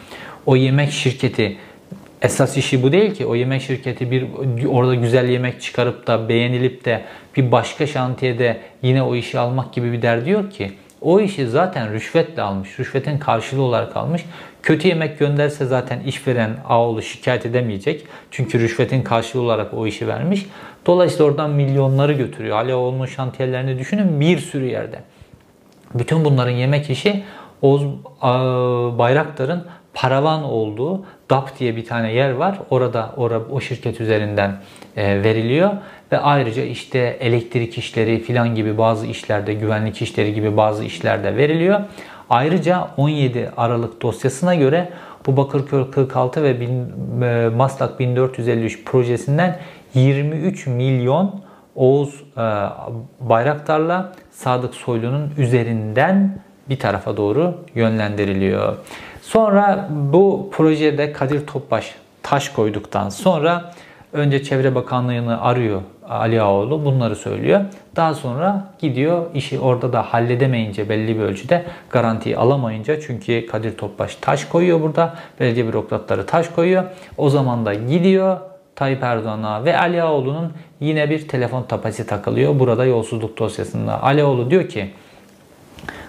Speaker 1: O yemek şirketi esas işi bu değil ki. O yemek şirketi bir orada güzel yemek çıkarıp da beğenilip de bir başka şantiyede yine o işi almak gibi bir derdi yok ki. O işi zaten rüşvetle almış. Rüşvetin karşılığı olarak almış. Kötü yemek gönderse zaten işveren Ağoğlu şikayet edemeyecek. Çünkü rüşvetin karşılığı olarak o işi vermiş. Dolayısıyla oradan milyonları götürüyor. Ali Ağoğlu'nun şantiyelerini düşünün bir sürü yerde. Bütün bunların yemek işi Oğuz Bayraktar'ın paravan olduğu DAP diye bir tane yer var. Orada orada o şirket üzerinden e, veriliyor ve ayrıca işte elektrik işleri filan gibi bazı işlerde güvenlik işleri gibi bazı işlerde veriliyor. Ayrıca 17 Aralık dosyasına göre bu Bakırköy 46 ve e, Maslak 1453 projesinden 23 milyon Oğuz e, Bayraktar'la Sadık Soylu'nun üzerinden bir tarafa doğru yönlendiriliyor. Sonra bu projede Kadir Topbaş taş koyduktan sonra önce Çevre Bakanlığı'nı arıyor Ali Ağoğlu bunları söylüyor. Daha sonra gidiyor işi orada da halledemeyince belli bir ölçüde garantiyi alamayınca çünkü Kadir Topbaş taş koyuyor burada. Belediye bürokratları taş koyuyor. O zaman da gidiyor Tayyip Erdoğan'a ve Ali Ağoğlu'nun yine bir telefon tapası takılıyor. Burada yolsuzluk dosyasında. Ali Ağoğlu diyor ki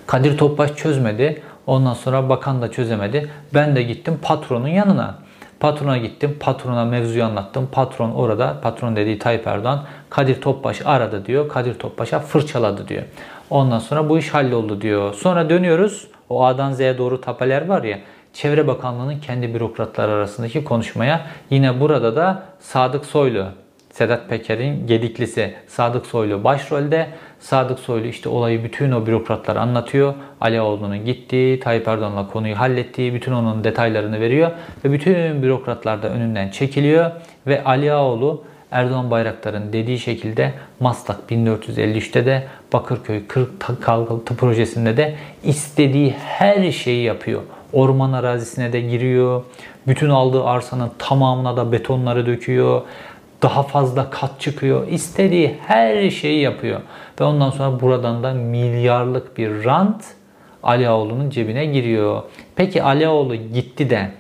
Speaker 1: Kadir Topbaş çözmedi. Ondan sonra bakan da çözemedi. Ben de gittim patronun yanına. Patrona gittim. Patrona mevzuyu anlattım. Patron orada, patron dediği Tayyip Erdoğan Kadir Topbaş aradı diyor. Kadir Topbaş'a fırçaladı diyor. Ondan sonra bu iş halloldu diyor. Sonra dönüyoruz. O A'dan Z'ye doğru tapeler var ya. Çevre Bakanlığı'nın kendi bürokratlar arasındaki konuşmaya yine burada da Sadık Soylu Sedat Peker'in gediklisi Sadık Soylu başrolde. Sadık Soylu işte olayı bütün o bürokratlar anlatıyor. Ali Oğlu'nun gittiği, Tayyip Erdoğan'la konuyu hallettiği, bütün onun detaylarını veriyor. Ve bütün bürokratlar da önünden çekiliyor. Ve Ali Ağoğlu Erdoğan Bayraktar'ın dediği şekilde Maslak 1453'te de Bakırköy 40 Kalkıntı projesinde de istediği her şeyi yapıyor. Orman arazisine de giriyor. Bütün aldığı arsanın tamamına da betonları döküyor daha fazla kat çıkıyor. İstediği her şeyi yapıyor. Ve ondan sonra buradan da milyarlık bir rant Ali Ağoğlu'nun cebine giriyor. Peki Ali Ağoğlu gitti de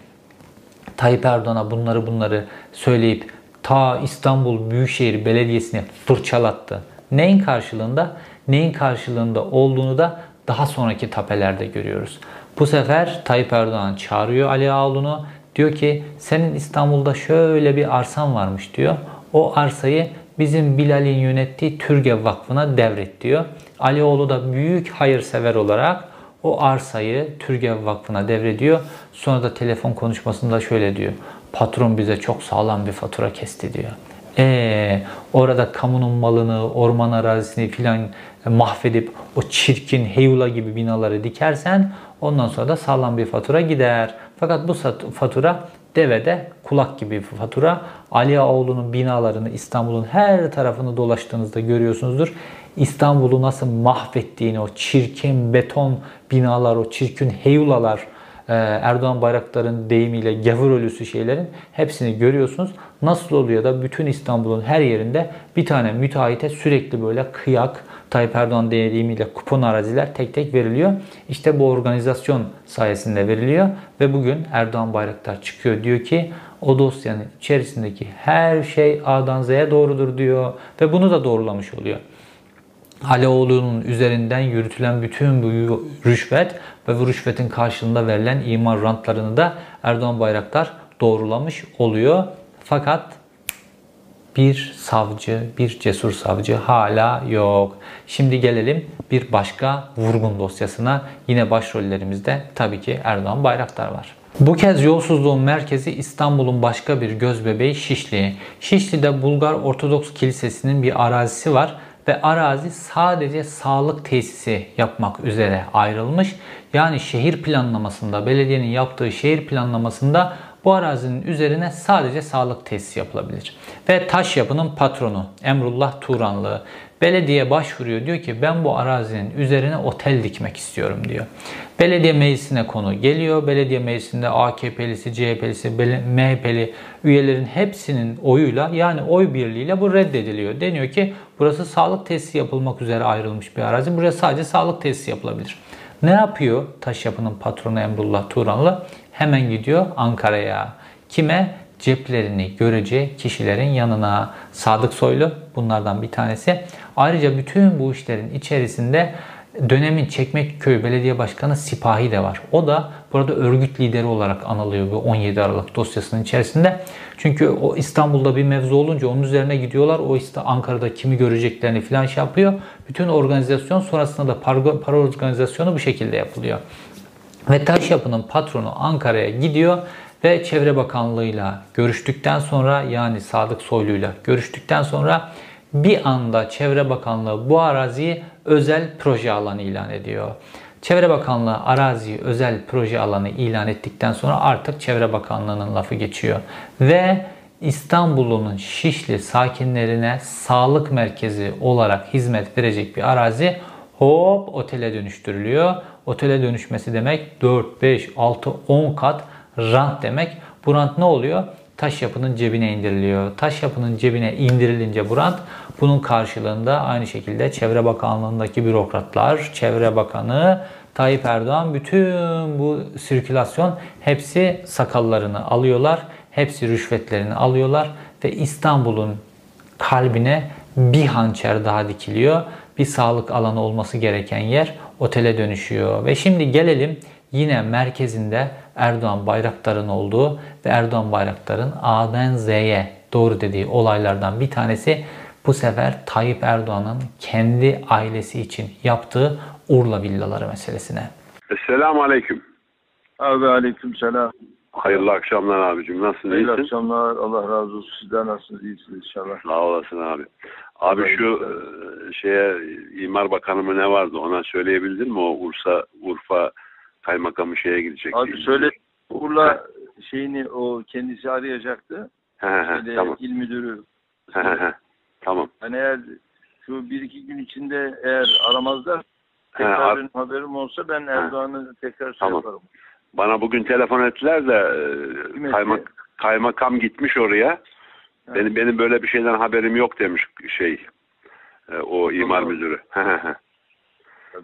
Speaker 1: Tayyip Erdoğan'a bunları bunları söyleyip ta İstanbul Büyükşehir Belediyesi'ne fırçalattı. Neyin karşılığında? Neyin karşılığında olduğunu da daha sonraki tapelerde görüyoruz. Bu sefer Tayyip Erdoğan çağırıyor Ali Ağoğlu'nu Diyor ki senin İstanbul'da şöyle bir arsan varmış diyor. O arsayı bizim Bilal'in yönettiği Türgev Vakfı'na devret diyor. Alioğlu da büyük hayırsever olarak o arsayı Türgev Vakfı'na devrediyor. Sonra da telefon konuşmasında şöyle diyor. Patron bize çok sağlam bir fatura kesti diyor. Ee, orada kamunun malını, orman arazisini filan mahvedip o çirkin heyula gibi binaları dikersen ondan sonra da sağlam bir fatura gider. Fakat bu fatura devede kulak gibi bir fatura. Ali Ağoğlu'nun binalarını İstanbul'un her tarafını dolaştığınızda görüyorsunuzdur. İstanbul'u nasıl mahvettiğini, o çirkin beton binalar, o çirkin heyulalar, e, Erdoğan Bayraktar'ın deyimiyle gavur ölüsü şeylerin hepsini görüyorsunuz. Nasıl oluyor da bütün İstanbul'un her yerinde bir tane müteahhite sürekli böyle kıyak, Tayyip Erdoğan deyimiyle kupon araziler tek tek veriliyor. İşte bu organizasyon sayesinde veriliyor ve bugün Erdoğan Bayraktar çıkıyor diyor ki o dosyanın içerisindeki her şey A'dan Z'ye doğrudur diyor ve bunu da doğrulamış oluyor. Aleoğlu'nun üzerinden yürütülen bütün bu rüşvet ve bu rüşvetin karşılığında verilen imar rantlarını da Erdoğan Bayraktar doğrulamış oluyor. Fakat bir savcı, bir cesur savcı hala yok. Şimdi gelelim bir başka vurgun dosyasına. Yine başrollerimizde tabii ki Erdoğan Bayraktar var. Bu kez yolsuzluğun merkezi İstanbul'un başka bir gözbebeği Şişli. Şişli'de Bulgar Ortodoks Kilisesi'nin bir arazisi var ve arazi sadece sağlık tesisi yapmak üzere ayrılmış. Yani şehir planlamasında, belediyenin yaptığı şehir planlamasında bu arazinin üzerine sadece sağlık tesisi yapılabilir. Ve taş yapının patronu Emrullah Turanlı belediye başvuruyor. Diyor ki ben bu arazinin üzerine otel dikmek istiyorum diyor. Belediye meclisine konu geliyor. Belediye meclisinde AKP'lisi, CHP'lisi, MHP'li üyelerin hepsinin oyuyla yani oy birliğiyle bu reddediliyor. Deniyor ki burası sağlık tesisi yapılmak üzere ayrılmış bir arazi. Buraya sadece sağlık tesisi yapılabilir. Ne yapıyor taş yapının patronu Emrullah Turanlı? Hemen gidiyor Ankara'ya. Kime? Ceplerini göreceği kişilerin yanına. Sadık Soylu bunlardan bir tanesi. Ayrıca bütün bu işlerin içerisinde dönemin Çekmeköy Belediye Başkanı Sipahi de var. O da burada örgüt lideri olarak anılıyor bu 17 Aralık dosyasının içerisinde. Çünkü o İstanbul'da bir mevzu olunca onun üzerine gidiyorlar. O işte Ankara'da kimi göreceklerini falan şey yapıyor. Bütün organizasyon sonrasında da para organizasyonu bu şekilde yapılıyor. Ve taş yapının patronu Ankara'ya gidiyor ve Çevre Bakanlığı'yla görüştükten sonra yani Sadık Soylu'yla görüştükten sonra bir anda Çevre Bakanlığı bu araziyi özel proje alanı ilan ediyor. Çevre Bakanlığı araziyi özel proje alanı ilan ettikten sonra artık Çevre Bakanlığı'nın lafı geçiyor. Ve İstanbul'un Şişli sakinlerine sağlık merkezi olarak hizmet verecek bir arazi hop otele dönüştürülüyor. Otele dönüşmesi demek 4, 5, 6, 10 kat rant demek. Bu rant ne oluyor? Taş yapının cebine indiriliyor. Taş yapının cebine indirilince bu rant bunun karşılığında aynı şekilde Çevre Bakanlığı'ndaki bürokratlar, Çevre Bakanı Tayyip Erdoğan bütün bu sirkülasyon hepsi sakallarını alıyorlar. Hepsi rüşvetlerini alıyorlar ve İstanbul'un kalbine bir hançer daha dikiliyor. Bir sağlık alanı olması gereken yer otele dönüşüyor. Ve şimdi gelelim yine merkezinde Erdoğan Bayraktar'ın olduğu ve Erdoğan Bayraktar'ın A'dan Z'ye doğru dediği olaylardan bir tanesi bu sefer Tayyip Erdoğan'ın kendi ailesi için yaptığı Urla villaları meselesine.
Speaker 3: Esselamu Aleyküm.
Speaker 4: Abi aleyküm selam.
Speaker 3: Hayırlı akşamlar abicim. Nasılsın?
Speaker 4: Hayırlı
Speaker 3: iyisin?
Speaker 4: akşamlar. Allah razı olsun. Sizden nasılsınız? İyisiniz inşallah.
Speaker 3: Sağ olasın abi. Abi şu e, şeye İmar Bakanı mı ne vardı ona söyleyebilir mi? O Ursa Urfa kaymakamı şeye gidecek.
Speaker 4: Abi söyle. Urla şeyini o kendisi arayacaktı.
Speaker 3: He he he, tamam.
Speaker 4: il müdürü.
Speaker 3: He he he. Tamam.
Speaker 4: Hani eğer şu bir iki gün içinde eğer aramazlar
Speaker 3: He,
Speaker 4: tekrar
Speaker 3: ar-
Speaker 4: benim haberim olsa ben Erdoğan'ı tekrar şey
Speaker 3: Tamam.
Speaker 4: yaparım.
Speaker 3: Bana bugün telefon ettiler de
Speaker 4: Kim
Speaker 3: e,
Speaker 4: etti?
Speaker 3: kaymak, kaymakam gitmiş oraya.
Speaker 4: He.
Speaker 3: Benim benim böyle bir şeyden haberim yok demiş şey. e, o imar
Speaker 4: Tamam.
Speaker 3: müdürü.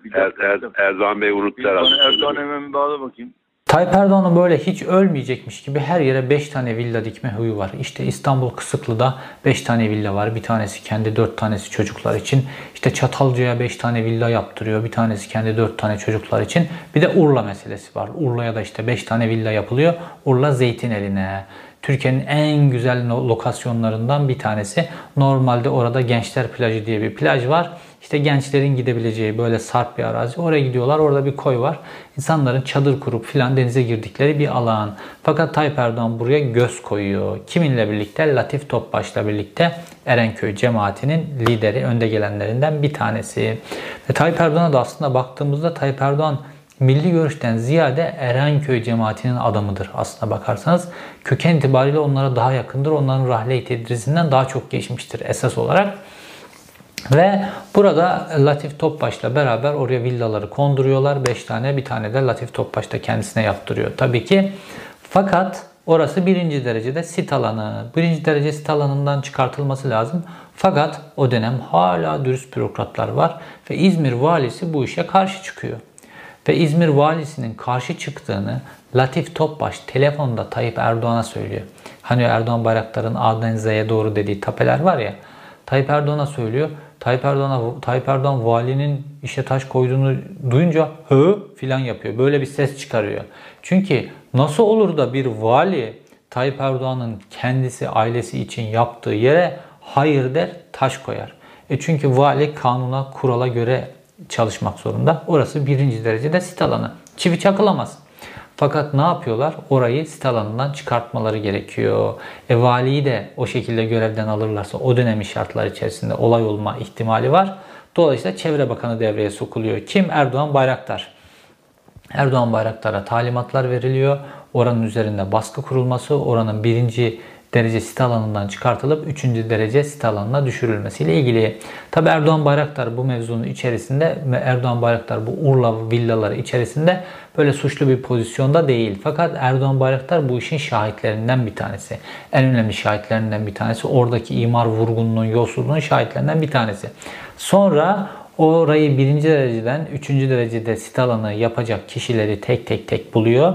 Speaker 4: Bir
Speaker 3: Er. Er- Erdoğan Bey unuttu herhalde.
Speaker 4: Erdoğan hemen bağla bakayım.
Speaker 1: Tayyip Erdoğan'ın böyle hiç ölmeyecekmiş gibi her yere 5 tane villa dikme huyu var. İşte İstanbul Kısıklı'da 5 tane villa var. Bir tanesi kendi 4 tanesi çocuklar için. İşte Çatalca'ya 5 tane villa yaptırıyor. Bir tanesi kendi 4 tane çocuklar için. Bir de Urla meselesi var. Urla'ya da işte 5 tane villa yapılıyor. Urla Zeytineline. Türkiye'nin en güzel lokasyonlarından bir tanesi. Normalde orada Gençler Plajı diye bir plaj var. İşte gençlerin gidebileceği böyle sarp bir arazi. Oraya gidiyorlar. Orada bir koy var. İnsanların çadır kurup filan denize girdikleri bir alan. Fakat Tayyip Erdoğan buraya göz koyuyor. Kiminle birlikte? Latif Topbaş'la birlikte Erenköy cemaatinin lideri, önde gelenlerinden bir tanesi. Ve Tayyip Erdoğan'a da aslında baktığımızda Tayyip Erdoğan milli görüşten ziyade Erenköy cemaatinin adamıdır aslına bakarsanız. Köken itibariyle onlara daha yakındır. Onların rahle-i tedrisinden daha çok geçmiştir esas olarak. Ve burada Latif Topbaş'la beraber oraya villaları konduruyorlar. 5 tane bir tane de Latif Topbaş da kendisine yaptırıyor tabii ki. Fakat orası birinci derecede sit alanı. Birinci derece sit alanından çıkartılması lazım. Fakat o dönem hala dürüst bürokratlar var ve İzmir valisi bu işe karşı çıkıyor. Ve İzmir valisinin karşı çıktığını Latif Topbaş telefonda Tayyip Erdoğan'a söylüyor. Hani Erdoğan Bayraktar'ın A'dan Z'ye doğru dediği tapeler var ya. Tayyip Erdoğan'a söylüyor. Tayyip Erdoğan'a Tayyip Erdoğan valinin işe taş koyduğunu duyunca hı filan yapıyor. Böyle bir ses çıkarıyor. Çünkü nasıl olur da bir vali Tayyip Erdoğan'ın kendisi ailesi için yaptığı yere hayır der taş koyar. E çünkü vali kanuna kurala göre çalışmak zorunda. Orası birinci derecede sit alanı. Çivi çakılamaz. Fakat ne yapıyorlar? Orayı sit alanından çıkartmaları gerekiyor. E valiyi de o şekilde görevden alırlarsa o dönemin şartlar içerisinde olay olma ihtimali var. Dolayısıyla Çevre Bakanı devreye sokuluyor. Kim? Erdoğan Bayraktar. Erdoğan Bayraktar'a talimatlar veriliyor. Oranın üzerinde baskı kurulması, oranın birinci derece sit alanından çıkartılıp 3. derece sit alanına düşürülmesiyle ilgili. Tabi Erdoğan Bayraktar bu mevzunun içerisinde ve Erdoğan Bayraktar bu Urla villaları içerisinde böyle suçlu bir pozisyonda değil. Fakat Erdoğan Bayraktar bu işin şahitlerinden bir tanesi. En önemli şahitlerinden bir tanesi. Oradaki imar vurgununun, yolsuzluğun şahitlerinden bir tanesi. Sonra orayı birinci dereceden üçüncü derecede sit alanı yapacak kişileri tek tek tek buluyor.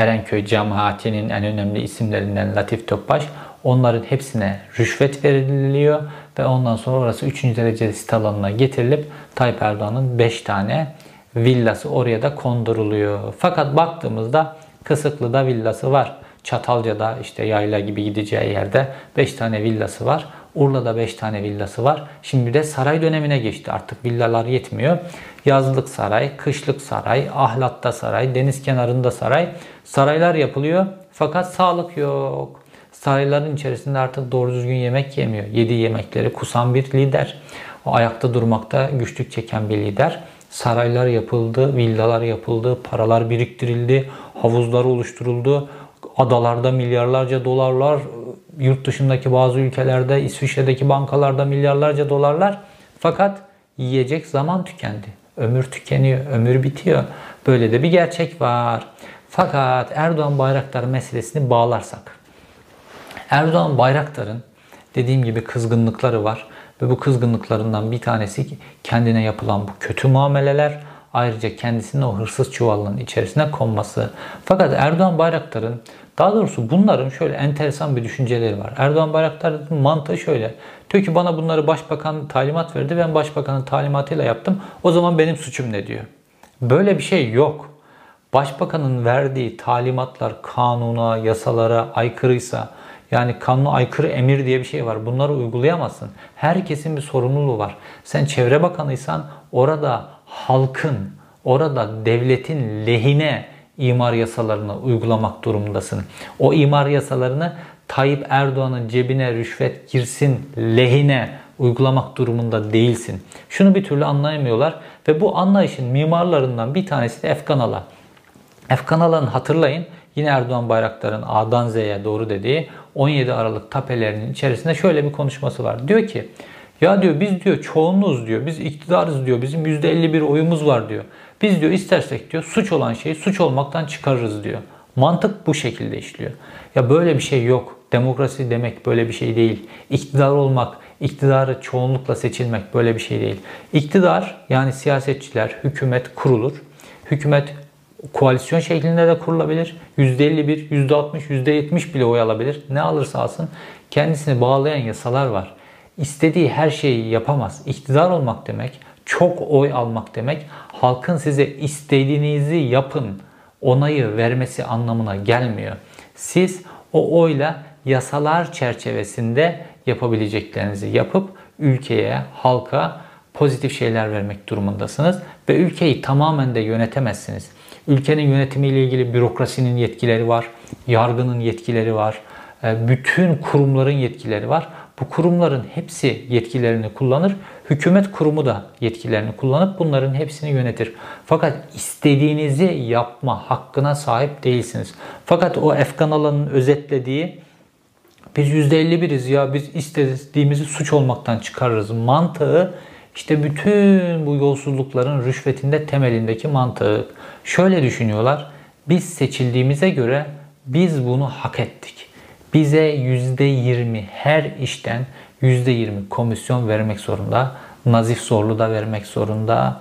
Speaker 1: Erenköy cemaatinin en önemli isimlerinden Latif Topbaş. Onların hepsine rüşvet veriliyor ve ondan sonra orası 3. derece sit alanına getirilip Tayyip Erdoğan'ın 5 tane villası oraya da konduruluyor. Fakat baktığımızda Kısıklı'da villası var. Çatalca'da işte yayla gibi gideceği yerde 5 tane villası var. Urla'da 5 tane villası var. Şimdi de saray dönemine geçti. Artık villalar yetmiyor. Yazlık saray, kışlık saray, ahlatta saray, deniz kenarında saray. Saraylar yapılıyor fakat sağlık yok. Sarayların içerisinde artık doğru düzgün yemek yemiyor. Yediği yemekleri kusan bir lider. O ayakta durmakta güçlük çeken bir lider. Saraylar yapıldı, villalar yapıldı, paralar biriktirildi, havuzlar oluşturuldu. Adalarda milyarlarca dolarlar, yurt dışındaki bazı ülkelerde, İsviçre'deki bankalarda milyarlarca dolarlar. Fakat yiyecek zaman tükendi. Ömür tükeniyor, ömür bitiyor. Böyle de bir gerçek var. Fakat Erdoğan Bayraktar meselesini bağlarsak. Erdoğan Bayraktar'ın dediğim gibi kızgınlıkları var. Ve bu kızgınlıklarından bir tanesi kendine yapılan bu kötü muameleler. Ayrıca kendisinin o hırsız çuvalının içerisine konması. Fakat Erdoğan Bayraktar'ın daha doğrusu bunların şöyle enteresan bir düşünceleri var. Erdoğan Bayraktar'ın mantığı şöyle. Diyor ki bana bunları başbakan talimat verdi. Ben başbakanın talimatıyla yaptım. O zaman benim suçum ne diyor. Böyle bir şey yok. Başbakanın verdiği talimatlar kanuna, yasalara aykırıysa yani kanuna aykırı emir diye bir şey var. Bunları uygulayamazsın. Herkesin bir sorumluluğu var. Sen çevre bakanıysan orada halkın, orada devletin lehine imar yasalarını uygulamak durumundasın. O imar yasalarını Tayyip Erdoğan'ın cebine rüşvet girsin lehine uygulamak durumunda değilsin. Şunu bir türlü anlayamıyorlar ve bu anlayışın mimarlarından bir tanesi de Efkan Ala. Efkan Ala'nın hatırlayın yine Erdoğan Bayraktar'ın A'dan Z'ye doğru dediği 17 Aralık tapelerinin içerisinde şöyle bir konuşması var. Diyor ki ya diyor biz diyor çoğunluğuz diyor. Biz iktidarız diyor. Bizim %51 oyumuz var diyor. Biz diyor istersek diyor suç olan şeyi suç olmaktan çıkarırız diyor. Mantık bu şekilde işliyor. Ya böyle bir şey yok. Demokrasi demek böyle bir şey değil. İktidar olmak, iktidarı çoğunlukla seçilmek böyle bir şey değil. İktidar yani siyasetçiler, hükümet kurulur. Hükümet koalisyon şeklinde de kurulabilir. %51, %60, %70 bile oy alabilir. Ne alırsa alsın kendisini bağlayan yasalar var. İstediği her şeyi yapamaz. İktidar olmak demek, çok oy almak demek, halkın size istediğinizi yapın onayı vermesi anlamına gelmiyor. Siz o oyla yasalar çerçevesinde yapabileceklerinizi yapıp ülkeye, halka pozitif şeyler vermek durumundasınız ve ülkeyi tamamen de yönetemezsiniz. Ülkenin yönetimiyle ilgili bürokrasinin yetkileri var, yargının yetkileri var, e, bütün kurumların yetkileri var. Bu kurumların hepsi yetkilerini kullanır. Hükümet kurumu da yetkilerini kullanıp bunların hepsini yönetir. Fakat istediğinizi yapma hakkına sahip değilsiniz. Fakat o Efkan Alan'ın özetlediği biz %51'iz ya biz istediğimizi suç olmaktan çıkarırız mantığı işte bütün bu yolsuzlukların rüşvetinde temelindeki mantığı. Şöyle düşünüyorlar. Biz seçildiğimize göre biz bunu hak ettik. Bize %20 her işten %20 komisyon vermek zorunda. Nazif Zorlu da vermek zorunda.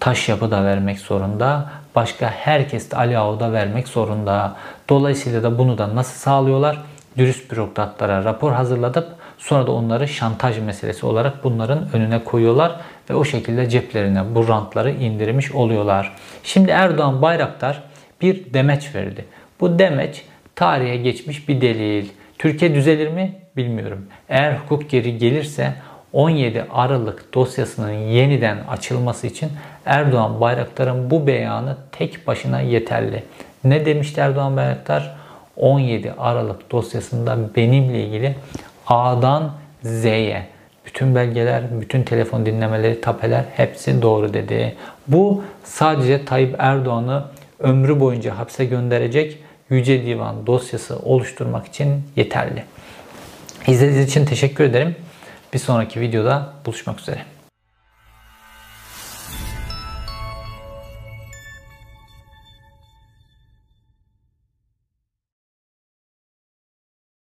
Speaker 1: Taş yapı da vermek zorunda. Başka herkes de Ali Ağu da vermek zorunda. Dolayısıyla da bunu da nasıl sağlıyorlar? Dürüst bürokratlara rapor hazırlatıp sonra da onları şantaj meselesi olarak bunların önüne koyuyorlar ve o şekilde ceplerine bu rantları indirmiş oluyorlar. Şimdi Erdoğan Bayraktar bir demeç verdi. Bu demeç tarihe geçmiş bir delil. Türkiye düzelir mi bilmiyorum. Eğer hukuk geri gelirse 17 Aralık dosyasının yeniden açılması için Erdoğan Bayraktar'ın bu beyanı tek başına yeterli. Ne demişti Erdoğan Bayraktar? 17 Aralık dosyasında benimle ilgili A'dan Z'ye bütün belgeler, bütün telefon dinlemeleri, tapeler hepsi doğru dedi. Bu sadece Tayyip Erdoğan'ı ömrü boyunca hapse gönderecek Yüce Divan dosyası oluşturmak için yeterli. İzlediğiniz için teşekkür ederim. Bir sonraki videoda buluşmak üzere.